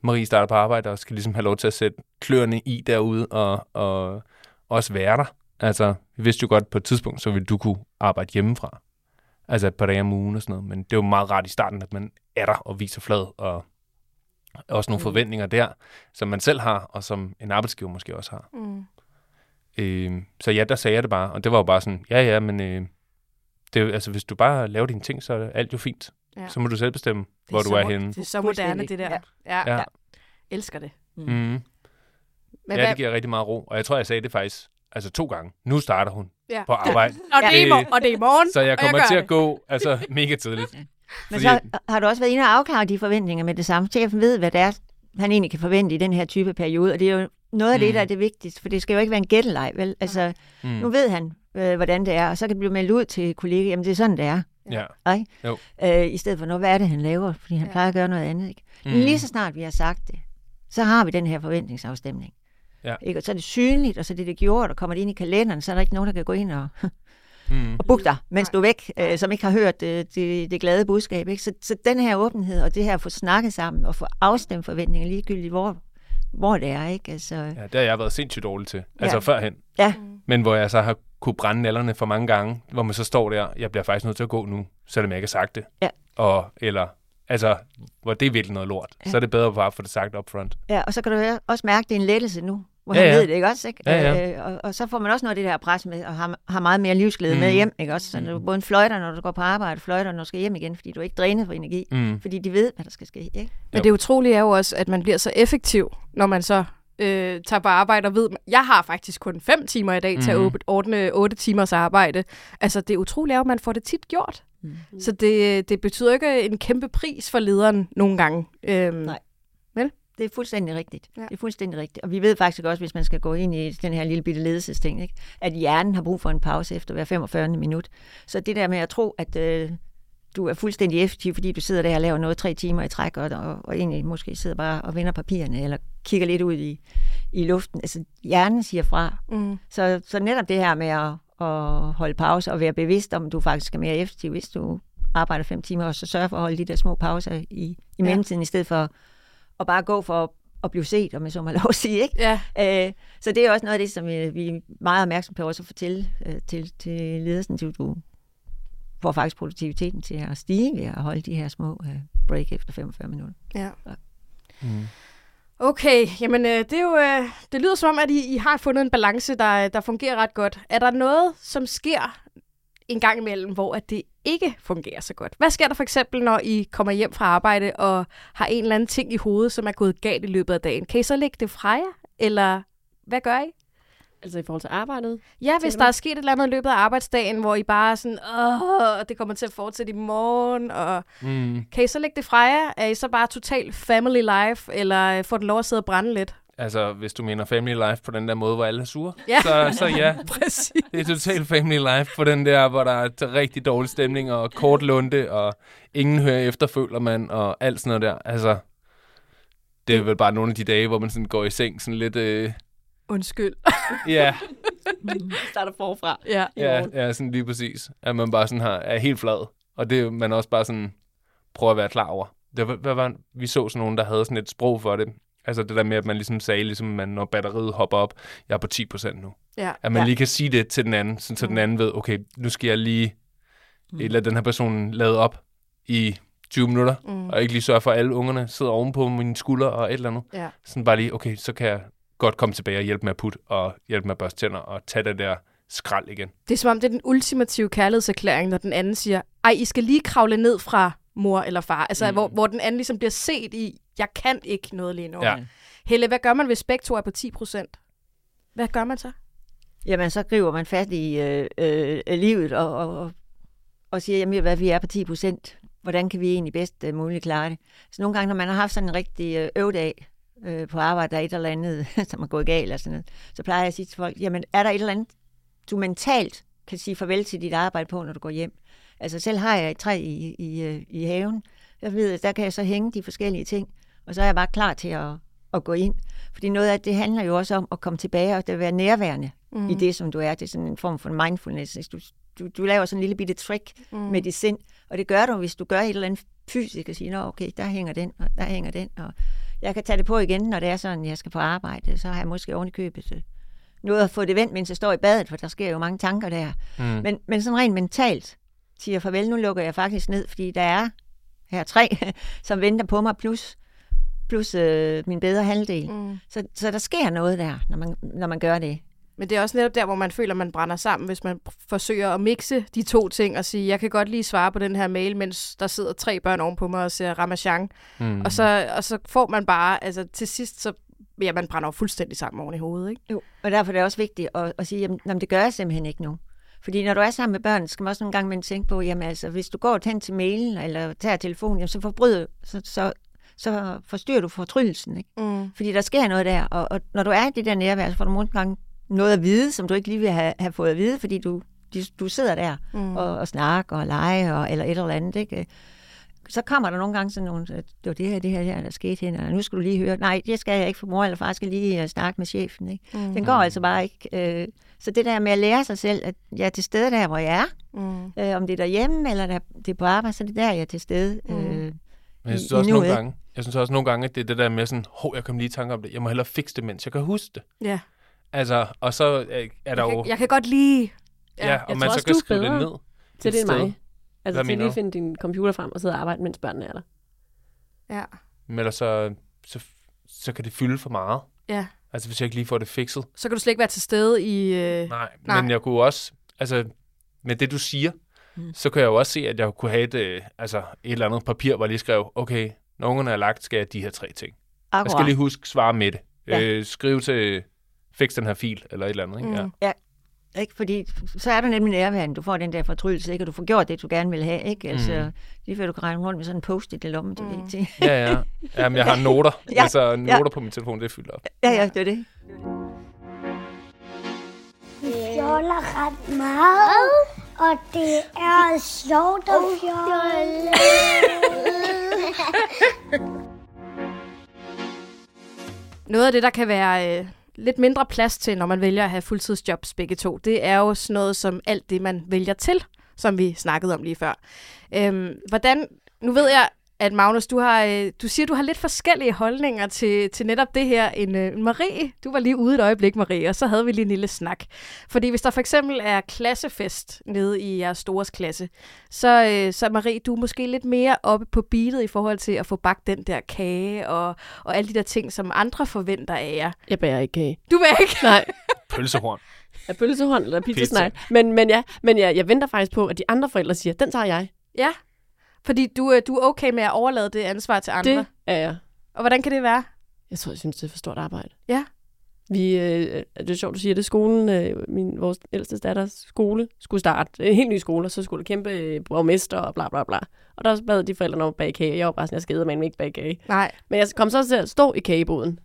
Marie starter på arbejde og skal ligesom have lov til at sætte kløerne i derude og, og også være der. Altså, vi vidste jo godt på et tidspunkt, så ville du kunne arbejde hjemmefra. Altså et par dage om ugen og sådan noget. Men det er jo meget rart i starten, at man er der og viser flad og også nogle forventninger der, som man selv har, og som en arbejdsgiver måske også har. Mm. Øh, så ja, der sagde jeg det bare, og det var jo bare sådan, ja ja, men øh, det er, altså, hvis du bare laver dine ting, så er alt jo fint. Ja. Så må du selv bestemme, Det hvor du så er henne. Det er så moderne, det der. Ja. Ja. ja. Ja. Elsker det. Mm. Men ja, hvad, det giver rigtig meget ro, og jeg tror, jeg sagde det faktisk altså to gange. Nu starter hun Ja. på arbejde, (laughs) og, det er i Øh, morgen, og det er i morgen, så jeg kommer gør til det. at gå altså, mega tidligt. (laughs) Men Fordi- så har du også været inde og afklare de forventninger med det samme. Chefen ved, hvad det er, han egentlig kan forvente i den her type periode, og det er jo noget af det, Mm. der er det vigtigste, for det skal jo ikke være en gætteleg, vel? Altså, Mm. nu ved han, øh, hvordan det er, og så kan det blive meldt ud til kollegaer, jamen det er sådan, det er. Ja. Ikke? Jo. Øh, I stedet for, nu, hvad er det, han laver? Fordi han Ja. plejer at gøre noget andet. Ikke? Mm. Men lige så snart vi har sagt det, så har vi den her forventningsafstemning. Ja. Ikke? Og så er det synligt, og så er det det gjort, og kommer det ind i kalenderen, så er der ikke nogen, der kan gå ind og, Mm. og booke dig, mens du er væk, øh, som ikke har hørt øh, det, det glade budskab. Ikke? Så, så den her åbenhed, og det her at få snakket sammen, og få afstemt forventninger ligegyldigt, hvor, hvor det er. Ikke? Altså, Ja, det har jeg været sindssygt dårlig til. Altså Ja. førhen. ja, Men hvor jeg så har kunne brænde nallerne for mange gange, hvor man så står der, jeg bliver faktisk nødt til at gå nu, selvom jeg ikke har sagt det. Ja. Og, eller, altså, hvor det er virkelig noget lort. Ja. Så er det bedre bare at få det sagt up front. ja, og så kan du også mærke, at det er en lettelse nu, hvor Ja, han ja. ved det, ikke også? Ikke? Ja, ja. Øh, og, og så får man også noget af det der pres med, og har, har meget mere livsglæde Mm. med hjem, ikke også? Så du både en fløjter, når du går på arbejde, fløjter, når du skal hjem igen, fordi du er ikke drænet for energi, Mm. fordi de ved, hvad der skal ske, ikke? Men Jo. det utrolige er jo også, at man bliver så effektiv, når man så øh, tager på arbejde og ved, jeg har faktisk kun fem timer i dag til at Mhm. åbne- ordne otte timers arbejde. Altså det utrolige er jo, at man får det tit gjort. Mm. Så det, det betyder ikke en kæmpe pris for lederen nogle gange. Øhm, Nej. Det er fuldstændig rigtigt. Ja. Ja. Det er fuldstændig rigtigt. Og vi ved faktisk også, hvis man skal gå ind i den her lille bitte ledelsesting, ikke? at hjernen har brug for en pause efter hver 45. minut. Så det der med at tro, at øh, du er fuldstændig effektiv, fordi du sidder der og laver noget tre timer i træk, og, og, og egentlig måske sidder bare og vender papirerne, eller kigger lidt ud i, i luften. Altså hjernen siger fra. Mm. Så, så netop det her med at, at holde pause og være bevidst om, at du faktisk er mere effektiv, hvis du arbejder fem timer, og så sørge for at holde de der små pauser i, i Ja. mellemtiden, i stedet for at bare gå for at blive set, om jeg så må (laughs) lov at sige. Ikke? Ja, Øh, så det er også noget af det, som vi, vi er meget opmærksom på også at fortælle øh, til, til ledelsen, til du får faktisk produktiviteten til at stige ved at holde de her små øh, break efter 45 minutter. ja. Mm. Okay, jamen øh, det, er jo, øh, det lyder som om, at I, I har fundet en balance, der, der fungerer ret godt. Er der noget, som sker en gang imellem, hvor at det ikke fungerer så godt? Hvad sker der for eksempel, når I kommer hjem fra arbejde og har en eller anden ting i hovedet, som er gået galt i løbet af dagen? Kan I så lægge det fra jer? Eller hvad gør I? Altså i forhold til arbejdet? Ja, hvis der er sket et eller andet i løbet af arbejdsdagen, hvor I bare er sådan, åh, det kommer til at fortsætte i morgen, og Mm. kan I så lægge det fra jer? Er I så bare total family life, eller får den lov at sidde og brænde lidt? Altså, hvis du mener family life på den der måde, hvor alle er sure, Ja. så, så ja. (laughs) Præcis. Det er totalt family life på den der, hvor der er rigtig dårlig stemning og kort lunde, og ingen hører efter, føler man, og alt sådan noget der. Altså, det er vel bare nogle af de dage, hvor man sådan går i seng sådan lidt... Øh, Undskyld. (laughs) ja, Starter forfra. Ja. ja, ja, sådan lige præcis. At man bare sådan har, er helt flad. Og det er man også bare sådan prøver at være klar over. Det var, hvad var, vi så sådan nogen, der havde sådan et sprog for det. Altså det der med, at man ligesom sagde, ligesom man, når batteriet hopper op, jeg er på 10% nu. Ja. At man Ja. lige kan sige det til den anden, sådan, så den anden ved, okay, nu skal jeg lige mm. lade den her person lade op i 20 minutter, Mm. og ikke lige sørge for, at alle ungerne sidder ovenpå mine skuldre og et eller andet. Ja. Sådan bare lige, okay, så kan jeg godt komme tilbage og hjælpe med at putte, og hjælpe med at børste tænder, og tage det der skrald igen. Det er som om, det er den ultimative kærlighedserklæring, når den anden siger, ej, I skal lige kravle ned fra mor eller far. Altså, mm. Mm. hvor, hvor den anden ligesom bliver set i, jeg kan ikke noget lige nu. Ja. Helle, hvad gør man, hvis begge to er på 10 procent? Hvad gør man så? Jamen, så griber man fat i øh, øh, livet og, og, og, og siger, jamen, hvad vi er på 10 procent. Hvordan kan vi egentlig bedst øh, muligt klare det? Så nogle gange, når man har haft sådan en rigtig øh, øvedag øh, på arbejde, der er et eller andet, (laughs) som er gået galt, eller sådan noget, så plejer jeg at sige til folk, jamen, er der et eller andet, du mentalt kan sige farvel til dit arbejde på, når du går hjem? Altså, selv har jeg et træ i, i, øh, i haven. Jeg ved, at der kan jeg så hænge de forskellige ting, og så er jeg bare klar til at, at gå ind. Fordi noget af det handler jo også om at komme tilbage og at være nærværende mm. i det, som du er. Det er sådan en form for mindfulness. Du, du, du laver sådan en lille bitte trick mm. med dit sind, og det gør du, hvis du gør et eller andet fysisk og siger, Nå, okay, der hænger den, og der hænger den, og jeg kan tage det på igen, når det er sådan, jeg skal på arbejde. Så har jeg måske oven i købet øh, noget at få det vendt, mens jeg står i badet, for der sker jo mange tanker der. Mm. Men, men sådan rent mentalt siger farvel, nu lukker jeg faktisk ned, fordi der er her tre, (laughs) som venter på mig, plus, plus øh, min bedre halvdel. Mm. Så, så der sker noget der, når man, når man gør det. Men det er også netop der, hvor man føler, at man brænder sammen, hvis man forsøger at mixe de to ting og sige, jeg kan godt lige svare på den her mail, mens der sidder tre børn ovenpå mig og ser Ramachan. Mm. Og, så, og så får man bare, altså til sidst, så ja, man brænder jo fuldstændig sammen oven i hovedet, ikke? Jo. Og derfor er det også vigtigt at, at sige, jamen, jamen, det gør jeg simpelthen ikke nu. Fordi når du er sammen med børn, skal man også nogle gange tænke på, jamen altså, hvis du går hen til mailen eller tager telefonen, jamen, så forbryder, så, så, så forstyrrer du fortryllelsen, ikke? Mm. Fordi der sker noget der, og, og når du er i det der nærvær, så får du nogle gange noget at vide, som du ikke lige vil have, have fået at vide, fordi du, du, du sidder der Mm. og, og snakker og leger og, eller et eller andet, ikke? så kommer der nogle gange sådan nogle, at det var det her, det her, der, der skete hende, og nu skal du lige høre, nej, det skal jeg ikke, for mor eller far skal lige uh, snakke med chefen. Ikke? Mm. Den går altså bare ikke. Øh, så det der med at lære sig selv, at jeg er til stede der, hvor jeg er, Mm. øh, om det er derhjemme, eller der, det er på arbejde, så er det der, jeg er til stede. Mm. Øh, Men jeg synes også nogle gange, jeg synes også nogle gange, at det er det der med sådan, hov, jeg kom lige i tanke om det. Jeg må hellere fikse det, mens jeg kan huske det. Ja. Altså, og så øh, er der Jeg jo... kan, jeg kan godt lide... Ja, Ja, og jeg man tror så også, kan skrive det ned. Til det et er mig. Altså Hvad til lige at finde din computer frem og sidde og arbejde, mens børnene er der. Ja. Men ellers så, så, så kan det fylde for meget. ja. Altså, hvis jeg ikke lige får det fikset. Så kan du slet ikke være til stede i... Øh... Nej, Nej. men jeg kunne også, altså med det du siger, Mm. så kan jeg jo også se, at jeg kunne have et, øh, altså, et eller andet papir, hvor jeg lige skrev, okay, når ungerne er lagt, skal jeg de her tre ting. Jeg skal akkurat. lige huske svare med det. Ja. Øh, skrive til, fix den her fil, eller et eller andet. Ikke? Mm. Ja. Ikke? Fordi så er der nemlig nærværende. Du får den der fortrydelse, ikke? og du får gjort det, du gerne vil have. Ikke? Altså, Mm. lige før du kan regne rundt med sådan en post-it i lommen, du Mm. til. ja, ja. Jamen, jeg har (laughs) noter. Ja, Altså, noter på min telefon, det er fyldt op. Ja, ja, det er det. Vi fjoller ret meget, og det er sjovt at fjolle. (laughs) Noget af det, der kan være øh, lidt mindre plads til, når man vælger at have fuldtidsjobs begge to, det er jo sådan noget som alt det, man vælger til, som vi snakkede om lige før. Øhm, hvordan, nu ved jeg, at Magnus, du, har, øh, du siger, du har lidt forskellige holdninger til, til netop det her. En, øh, Marie, du var lige ude et øjeblik, Marie, og så havde vi lige en lille snak. Fordi hvis der for eksempel er klassefest nede i jeres stores klasse, så, øh, så Marie, du er måske lidt mere oppe på beatet i forhold til at få bagt den der kage og, og alle de der ting, som andre forventer af jer. Jeg bærer ikke kage. Du vil ikke? Nej, (laughs) Pølsehorn. af pølsehånd eller pizzasnegl. Men, men ja, men ja, jeg venter faktisk på, at de andre forældre siger, den tager jeg. Ja. Fordi du, øh, du er okay med at overlade det ansvar til andre. Det er jeg. Og hvordan kan det være? Jeg tror, jeg synes, det er for stort arbejde. Ja. Vi, øh, det er sjovt, du siger det. Skolen, øh, min, vores ældste datters skole, skulle starte en helt ny skole, og så skulle der kæmpe øh, borgmester og bla bla bla. Og der bad de forældre om at bage kage. Jeg var bare sådan, jeg skal med ikke bage kage. Nej. Men jeg kom så til at stå i kageboden.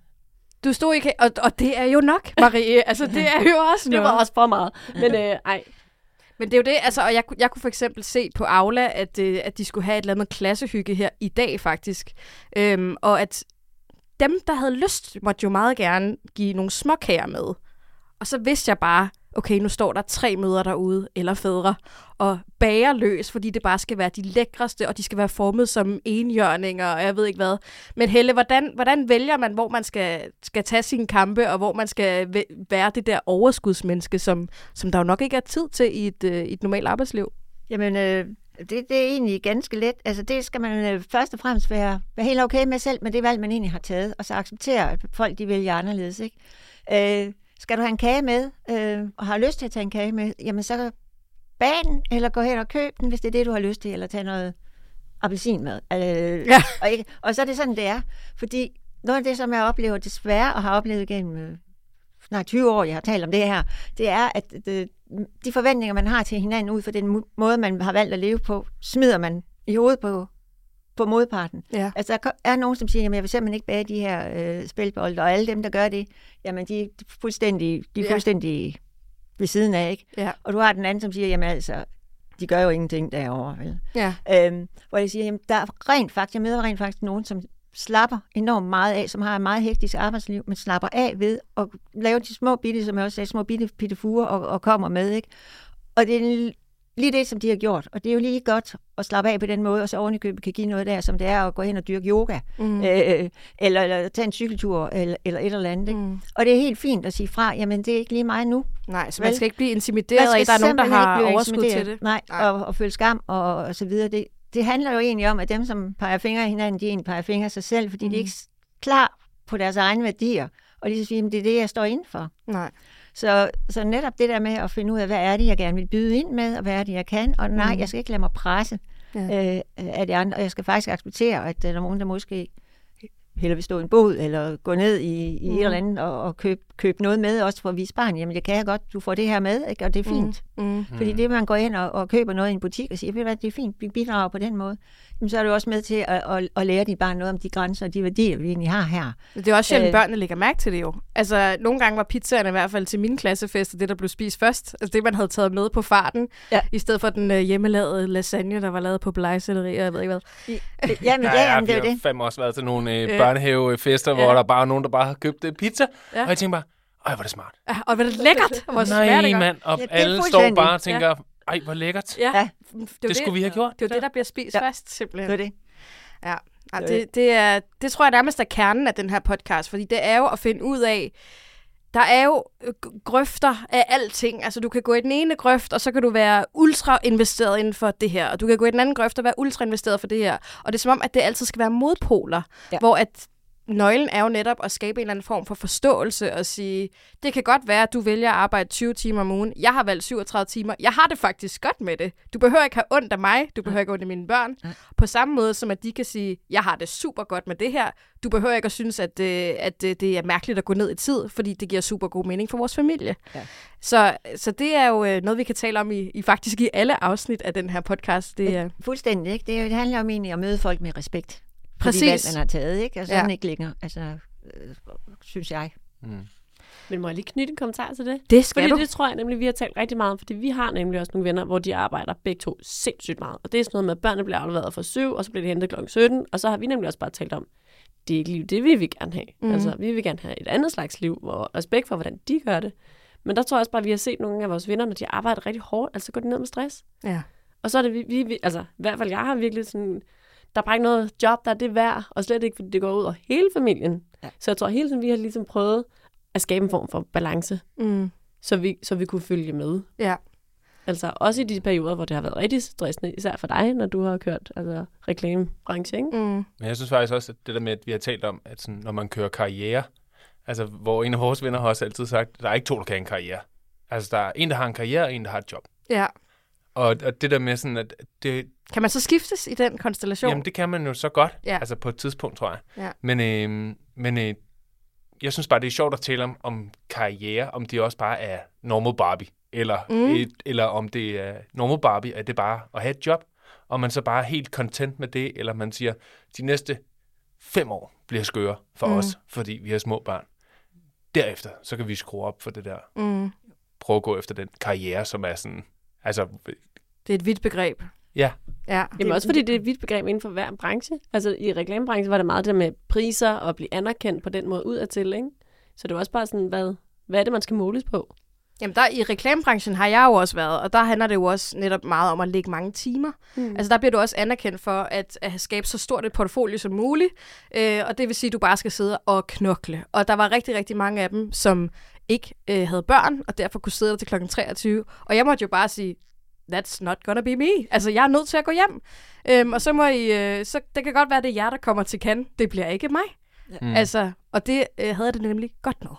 Du stod ikke... Og, og det er jo nok, Marie. altså, det er jo også Det noget. var også for meget. Men øh, ej, men det er jo det, altså, og jeg, jeg kunne for eksempel se på Aula, at, øh, at de skulle have et eller andet klassehygge her i dag faktisk. Øhm, og at dem, der havde lyst, måtte jo meget gerne give nogle småkager med. Og så vidste jeg bare, okay, nu står der tre møder derude, eller fædre, og bager løs, fordi det bare skal være de lækreste, og de skal være formet som enhjørninger, og jeg ved ikke hvad. Men Helle, hvordan, hvordan vælger man, hvor man skal, skal tage sine kampe, og hvor man skal være det der overskudsmenneske, som, som der jo nok ikke er tid til i et, øh, i et normalt arbejdsliv? Jamen, øh, det, det er egentlig ganske let. Altså, det skal man øh, først og fremmest være, være helt okay med selv, med det valg, man egentlig har taget, og så acceptere, at folk de vælger anderledes. Ikke? Øh, skal du have en kage med, øh, og har lyst til at tage en kage med, jamen så bag den, eller gå hen og køb den, hvis det er det, du har lyst til, eller tage noget appelsin med. Øh, Ja. og, ikke, og så er det sådan, det er. Fordi noget af det, som jeg oplever desværre, og har oplevet gennem øh, snart 20 år, jeg har talt om det her, det er, at øh, de forventninger, man har til hinanden ud fra den måde, man har valgt at leve på, smider man i hovedet på, på modparten. Ja. Altså, der er nogen, som siger, at jeg vil simpelthen ikke bage de her øh, spilbolde, og alle dem, der gør det, jamen, de er fuldstændig, de er Ja. fuldstændig ved siden af, ikke? Ja. Og du har den anden, som siger, jamen altså, de gør jo ingenting derovre, vel? Ja. Øhm, hvor jeg siger, jamen, der er rent faktisk, jeg møder rent faktisk nogen, som slapper enormt meget af, som har et meget hektisk arbejdsliv, men slapper af ved at lave de små bitte, som jeg også sagde, små bitte pittefuger og, og kommer med, ikke? Og det er lige det, som de har gjort. Og det er jo lige godt at slappe af på den måde, og så ovenikøbet kan give noget der, som det er at gå hen og dyrke yoga, Mm. øh, eller, eller tage en cykeltur, eller, eller et eller andet. Ikke? Mm. Og det er helt fint at sige fra, jamen det er ikke lige mig nu. Nej, så Vel? man skal ikke blive intimideret af, at der er nogen, der har overskud til det. Nej, Nej. Og, og føle skam og, og så videre. Det, det handler jo egentlig om, at dem, som peger fingre af hinanden, de egentlig peger fingre af sig selv, fordi mm. de er ikke klar på deres egne værdier. Og de siger, at det er det, jeg står inden for. Nej. Så, så netop det der med at finde ud af, hvad er det, jeg gerne vil byde ind med, og hvad er det, jeg kan. Og nej, Mm. jeg skal ikke lade mig presse Ja. øh, af de andre. Og jeg skal faktisk acceptere, at der er nogen, der måske hellere vil stå i en båd, eller gå ned i, i mm. et eller andet og, og købe købe noget med, også for at vise barn, jamen det kan jeg godt, du får det her med, ikke? og det er fint. Mm. Mm. Fordi det, man går ind og, og køber noget i en butik og siger, ved hvad, det er fint, vi bidrager på den måde, jamen, så er du også med til at, at, at lære dit barn noget om de grænser og de værdier, vi egentlig har her. Det er også sjældent, Øh. børnene lægger mærke til det jo. Altså, nogle gange var pizzaerne i hvert fald til mine klassefester det, der blev spist først. Altså det, man havde taget med på farten, Ja. i stedet for den øh, hjemmelavede lasagne, der var lavet på blegselleri, og jeg ved ikke hvad. Jamen, Ja, ja, ja, jamen, det er vi jo har det. fandme også været til nogle øh, Ja. børnehavefester, hvor Ja. der bare er nogen, der bare har købt øh, pizza. Ja. Og jeg tænker bare, ej, hvor er det smart. Ja, og hvor er det lækkert, (laughs) hvor Nej, det mand. Og Ja, alle står bare og tænker, ej, hvor lækkert. Ja, Ja. det, Det skulle vi have gjort. Det er jo det, der bliver spist Ja. først, simpelthen. Det er det. Ja, ja Det- det, er, det tror jeg nærmest er kernen af den her podcast, fordi det er jo at finde ud af, der er jo øh, grøfter af alting. Altså, du kan gå i den ene grøft, og så kan du være ultra investeret inden for det her. Og du kan gå i den anden grøft og være ultra investeret for det her. Og det er som om, at det altid skal være modpoler. Ja. Hvor at nøglen er jo netop at skabe en eller anden form for forståelse og sige, det kan godt være, at du vælger at arbejde 20 timer om ugen. Jeg har valgt 37 timer. Jeg har det faktisk godt med det. Du behøver ikke have ondt af mig. Du behøver ikke have ondt af mine børn. På samme måde som at de kan sige, jeg har det super godt med det her. Du behøver ikke at synes, at, øh, at øh, det er mærkeligt at gå ned i tid, fordi det giver super god mening for vores familie. Ja. Så, så det er jo øh, noget, vi kan tale om i, i faktisk i alle afsnit af den her podcast. Det er, Fuldstændig, ikke? Det handler om egentlig at møde folk med respekt. Præcis. de valg, man har taget, ikke? Og sådan Ja. ikke længere, altså, øh, synes jeg. Mm. Men må jeg lige knytte en kommentar til det? det skal Fordi du. det tror jeg nemlig, vi har talt rigtig meget om, fordi vi har nemlig også nogle venner, hvor de arbejder begge to sindssygt meget. Og det er sådan noget med, at børnene bliver afleveret fra 7, og så bliver de hentet kl. 17, og så har vi nemlig også bare talt om, det er ikke liv, det vil vi gerne have. Mm. Altså, vi vil gerne have et andet slags liv, og respekt for, hvordan de gør det. Men der tror jeg også bare, at vi har set nogle af vores venner, når de arbejder rigtig hårdt, altså går de ned med stress. Ja. Og så er det, vi, vi, vi altså i hvert fald jeg har virkelig sådan, der er bare ikke noget job, der er det værd, og slet ikke, fordi det går ud over hele familien. Ja. Så jeg tror hele tiden, vi har ligesom prøvet at skabe en form for balance, Mm. så vi, så vi kunne følge med. Ja. Altså også i de perioder, hvor det har været rigtig stressende, især for dig, når du har kørt altså, reklamebranche, ikke? Mm. Men jeg synes faktisk også, at det der med, at vi har talt om, at sådan, når man kører karriere, altså hvor en af vores venner har også altid sagt, at der er ikke to, der kan have en karriere. Altså der er en, der har en karriere, og en, der har et job. ja. Og, og det der med sådan, at det, Kan man så skiftes i den konstellation? jamen, det kan man jo så godt, Ja. altså på et tidspunkt, tror jeg. Ja. Men, øh, men øh, jeg synes bare, det er sjovt at tale om, om karriere, om det også bare er normal Barbie, eller, Mm. et, eller om det er normal Barbie, at det bare at have et job, og man så bare er helt content med det, eller man siger, de næste fem år bliver skøre for mm. os, fordi vi har små børn. Derefter, så kan vi skrue op for det der, Mm. prøve at gå efter den karriere, som er sådan, altså, Det er et vidt begreb. ja, Ja. Jamen også fordi det er et vidt begreb inden for hver branche. Altså i reklamebranchen var det meget det der med priser og at blive anerkendt på den måde udadtil, ikke? Så det var også bare sådan, hvad, hvad er det, man skal måles på? Jamen, der, i reklamebranchen har jeg jo også været, og der handler det jo også netop meget om at lægge mange timer. Mm. Altså, der bliver du også anerkendt for at, at skabe så stort et portfolio som muligt, øh, og det vil sige, at du bare skal sidde og knokle. Og der var rigtig, rigtig mange af dem, som ikke øh, havde børn, og derfor kunne sidde der til klokken 23. Og jeg måtte jo bare sige, that's not gonna be me. Altså, jeg er nødt til at gå hjem. Øhm, og så må I, øh, så det kan godt være, det er jer, der kommer til kan. Det bliver ikke mig. mm. Altså, og det øh, havde det nemlig godt med.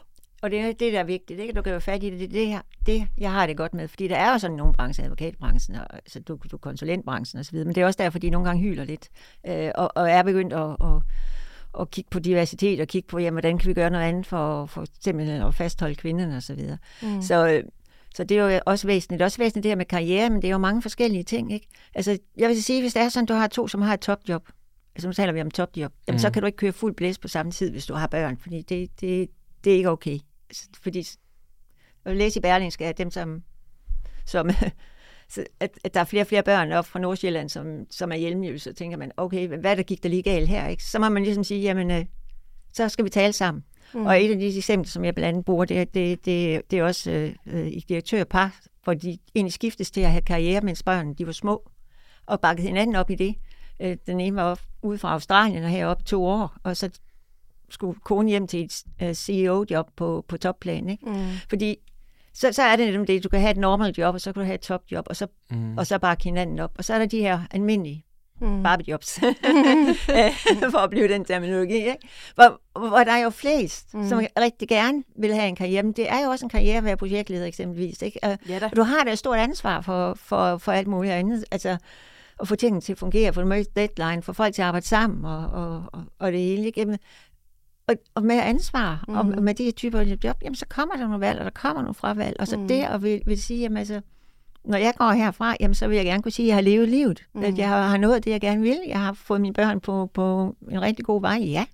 Og det er det, der er vigtigt, ikke? Du kan jo fat i det. Det, det, her, det, jeg har det godt med. Fordi der er jo sådan nogle brancher, advokatbranchen, og, altså, du, du konsulentbranchen osv., men det er også derfor, de nogle gange hyler lidt, øh, og, og er begyndt at, at, at kigge på diversitet, og kigge på, jamen, hvordan kan vi gøre noget andet for, for simpelthen at fastholde kvinderne osv. Mm. Så, øh, så det er jo også væsentligt. Det er også væsentligt det her med karriere, men det er jo mange forskellige ting, ikke? Altså, jeg vil sige, hvis det er sådan, du har to, som har et topjob, altså nu taler vi om topjob, jamen, mm. så Mhm. kan du ikke køre fuld blæs på samme tid, hvis du har børn, fordi det, det, det er ikke okay. Altså, Fordi jeg vil læse i Berlingske, at dem, som, som (laughs) at, at der er flere og flere børn op fra Nordsjælland, som, som er hjælpeløse, så tænker man, okay, hvad der gik der lige galt her? Ikke? Så må man ligesom sige, jamen, øh, så skal vi tale sammen. Mm. Og et af de eksempler, som jeg blandt andet bruger, det, er- det, det, det er også øh, i direktørpar, hvor de egentlig skiftes til at have karriere, mens børnene de var små, og bakkede hinanden op i det. Øh, den ene var ude fra Australien og heroppe to år, og så skulle konen hjem til et øh, CEO-job på, på topplan. Ikke? Mm. Fordi så, så er det nemlig det, du kan have et normal job, og så kan du have et topjob, og så, Mm. og så bakke hinanden op. Og så er der de her almindelige Mm. Barbie-jobs, (laughs) for at blive den terminologi, ikke? Hvor, hvor der er jo flest, Mm. som rigtig gerne vil have en karriere. Men det er jo også en karriere at være projektleder eksempelvis. Ikke? Og, Ja da. og du har da et stort ansvar for, for, for alt muligt andet. Altså at få tingene til at fungere, få dem deadline, få folk til at arbejde sammen og, og, og, og det hele. Ikke? Jamen, og, og med ansvar, mm. og med de her typer af job, jamen så kommer der nogle valg, og der kommer nogle fravalg. Og så mm. det at vil, vil sige, jamen altså, når jeg går herfra, jamen så vil jeg gerne kunne sige, at jeg har levet livet. Mm. Mhm. At jeg har, nået det, jeg gerne vil. Jeg har fået mine børn på, på en rigtig god vej. Ja,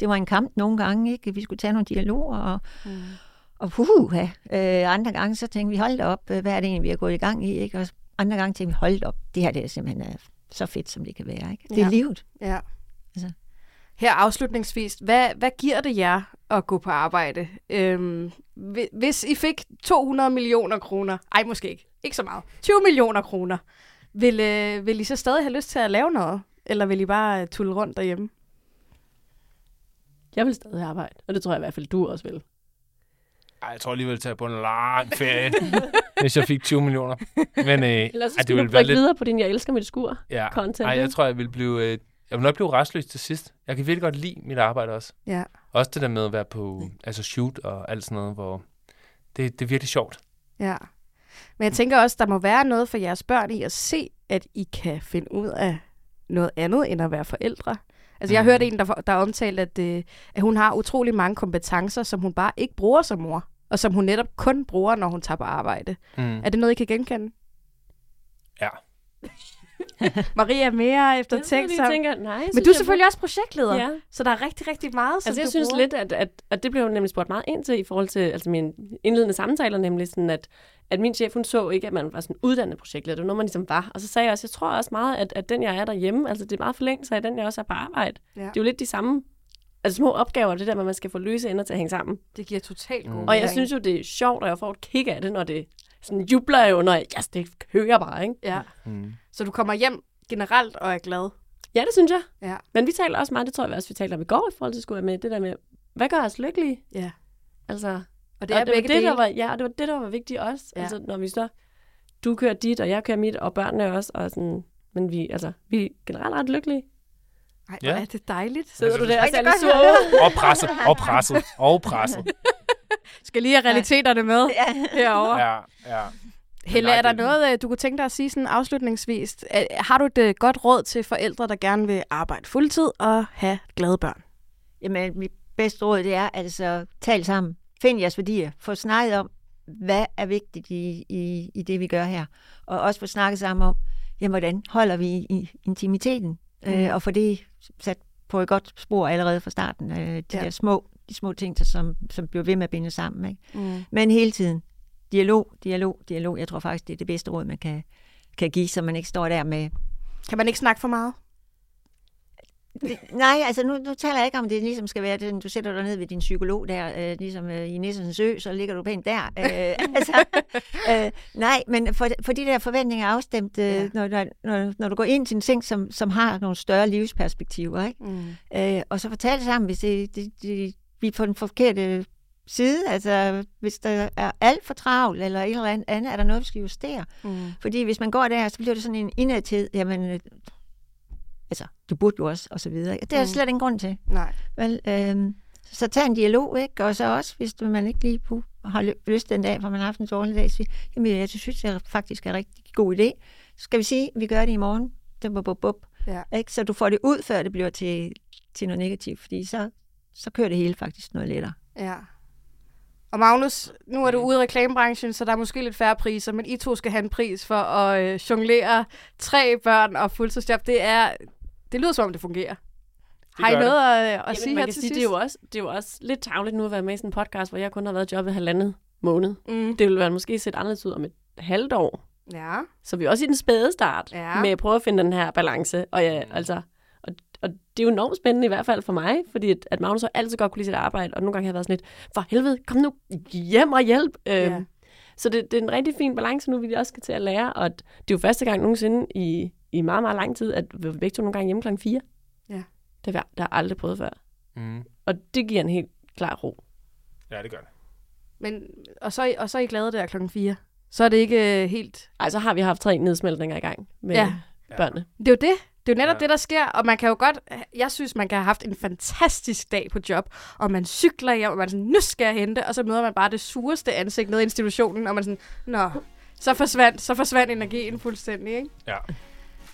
det var en kamp nogle gange, ikke? Vi skulle tage nogle dialoger, og, Mm. og puha, øh, andre gange så tænkte vi, hold op, øh, hvad er det egentlig, vi har gået i gang i, ikke? Og andre gange tænkte vi, hold op, det her det er simpelthen øh, så fedt, som det kan være, ikke? Det er Ja. livet. Ja. Altså. Her afslutningsvis, hvad, hvad giver det jer at gå på arbejde? Øhm, hvi- hvis I fik 200 millioner kroner, ej måske ikke, ikke så meget, 20 millioner kroner, vil, øh, vil I så stadig have lyst til at lave noget? Eller vil I bare øh, tulle rundt derhjemme? Jeg vil stadig arbejde, og det tror jeg i hvert fald, du også vil. Ej, jeg tror alligevel, jeg tage på en lang ferie, (laughs) hvis jeg fik 20 millioner. Men øh, Ellers så ej, skal du rykke videre på din Jeg elsker mit skur. Ja. content, Ej, jeg tror, jeg vil blive... Øh, jeg vil nok blive restløs til sidst. Jeg kan virkelig godt lide mit arbejde også. Ja. Også det der med at være på altså shoot og alt sådan noget, hvor det, det er virkelig sjovt. Ja. Men jeg tænker også, der må være noget for jeres børn i at se, at I kan finde ud af noget andet end at være forældre. Altså, jeg har Mhm. hørt en, der, der omtalte, at, øh, at hun har utrolig mange kompetencer, som hun bare ikke bruger som mor, og som hun netop kun bruger, når hun tager på arbejde. Mm. Er det noget, I kan genkende? Ja. (laughs) Maria er mere efter Jeg sig. tænker, nej, Men du er jeg- selvfølgelig også projektleder, Ja. så der er rigtig, rigtig meget, som Altså, jeg synes bruger. lidt, at, at, at det blev jo nemlig spurgt meget ind til i forhold til altså mine indledende samtaler, nemlig sådan, at, at min chef, hun så ikke, at man var sådan uddannet projektleder. Det var noget, man ligesom var. Og så sagde jeg også, jeg tror også meget, at, at den, jeg er derhjemme, altså det er meget forlængelse af den, jeg også er på arbejde. Ja. Det er jo lidt de samme altså små opgaver, det der med, at man skal få løse ender til at hænge sammen. Det giver totalt god Mm. Og jeg synes jo, det er sjovt, og jeg får et kick af det, når det sådan jubler jo, når jeg, yes, det kører bare, ikke? Ja. Mm. Så du kommer hjem generelt og er glad. Ja, det synes jeg. Ja. Men vi taler også meget, det tror jeg også, vi talte om i går i forhold til skulle jeg med, det der med, hvad gør os lykkelige? Ja. Altså, Og det er og det begge var det, dele. der var, ja, og det var det, der var vigtigt også. Ja. Altså, når vi så, du kører dit, og jeg kører mit, og børnene også, og sådan, men vi, altså, vi er generelt ret lykkelige. Ej, Ja. er det dejligt. Sidder du der og ser det lidt sur? Og presset, og presset, og presset. (laughs) (laughs) Skal lige have realiteterne med Ja. (laughs) herovre. Ja, ja. Helle, er der noget, øh, du kunne tænke dig at sige sådan afslutningsvis? Har du et øh, godt råd til forældre, der gerne vil arbejde fuldtid og have glade børn? Jamen, mit bedste råd, det er altså, tal sammen. Find jeres værdier. Få snakket om, hvad er vigtigt i, i, i det, vi gør her. Og også få snakket sammen om, jamen, hvordan holder vi i, intimiteten? Mm. Øh, og få det sat på et godt spor allerede fra starten. Øh, de Ja. ja. der små, de små ting, der, som, som bliver ved med at binde sammen. Ikke? Mm. Men hele tiden, dialog, dialog, dialog. Jeg tror faktisk, det er det bedste råd, man kan, kan give, så man ikke står der med Kan man ikke snakke for meget? Det, nej, altså nu, nu taler jeg ikke om, det ligesom skal være det, du sætter dig ned ved din psykolog der, øh, ligesom øh, i Nissens Ø, så ligger du pænt der. Øh, (laughs) altså, øh, nej, men for, for de der forventninger er afstemt, øh, Ja. når, når, når, når du går ind til en ting, som, som har nogle større livsperspektiver, ikke? Mm. Øh, og så fortæl sammen, hvis det, det, det, vi er på den forkerte side, altså hvis der er alt for travlt, eller et eller andet, er der noget, vi skal justere. Mm. Fordi hvis man går der, så bliver det sådan en indadtid, jamen, øh, altså, du burde jo også, og så videre. Det er Mm. slet ingen grund til. Nej. Vel, øhm, så tag en dialog, ikke? Og så også, hvis man ikke lige har ly- lyst den dag, for man har haft en dårlig dag, sige, jamen, jeg synes, det er faktisk er en rigtig god idé. Så skal vi sige, at vi gør det i morgen. Det bup, bup, bup. Ja. Ikke? Så du får det ud, før det bliver til, til noget negativt, fordi så, så kører det hele faktisk noget lettere. Ja. Og Magnus, nu er du ude i reklamebranchen, så der er måske lidt færre priser, men I to skal have en pris for at øh, jonglere tre børn og fuldtidsjob. Det er, det lyder som om det fungerer. Har I det. noget at, at Jamen, sige man her kan til sige, sidst? det er, jo også, det er jo også lidt tavligt nu at være med i sådan en podcast, hvor jeg kun har været i jobbet halvandet måned. Mm. Det vil være måske set anderledes ud om et halvt år. Ja. Så vi er også i den spæde start Ja. med at prøve at finde den her balance. Og, ja, altså, det er jo enormt spændende i hvert fald for mig, fordi at, at Magnus har altid godt kunne lide sit arbejde, og nogle gange har jeg været sådan lidt, for helvede, kom nu hjem og hjælp. Ja. Øhm, så det, det er en rigtig fin balance nu, vi også skal til at lære, og at det er jo første gang nogensinde i, i meget, meget lang tid, at vi begge to nogle gange hjemme klokken 4. Ja. Det har jeg- aldrig prøvet før. Mm. Og det giver en helt klar ro. Ja, det gør det. Men, og, så, og så er I glade der klokken 4. Så er det ikke øh, helt... Ej, så har vi haft tre nedsmeltninger i gang med Ja. ja. børnene. Det er jo det. Det er jo netop ja. det, der sker, og man kan jo godt, jeg synes, man kan have haft en fantastisk dag på job, og man cykler hjem, og man er sådan, nu skal jeg hente, og så møder man bare det sureste ansigt nede i institutionen, og man er sådan, nå, så forsvandt, så forsvandt energien fuldstændig, ikke? Ja.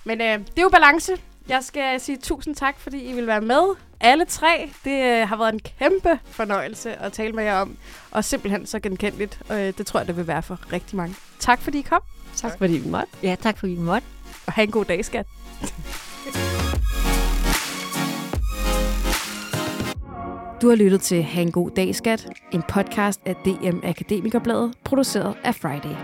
Men øh, det er jo balance. Jeg skal sige tusind tak, fordi I vil være med. Alle tre. Det øh, har været en kæmpe fornøjelse at tale med jer om. Og simpelthen så genkendeligt. Og øh, det tror jeg, det vil være for rigtig mange. Tak fordi I kom. Tak, tak fordi vi måtte. Ja, tak fordi vi måtte. Og have en god dag, skat. Du har lyttet til Ha' en god dag, skat, en podcast af DM Akademikerbladet, produceret af Friday.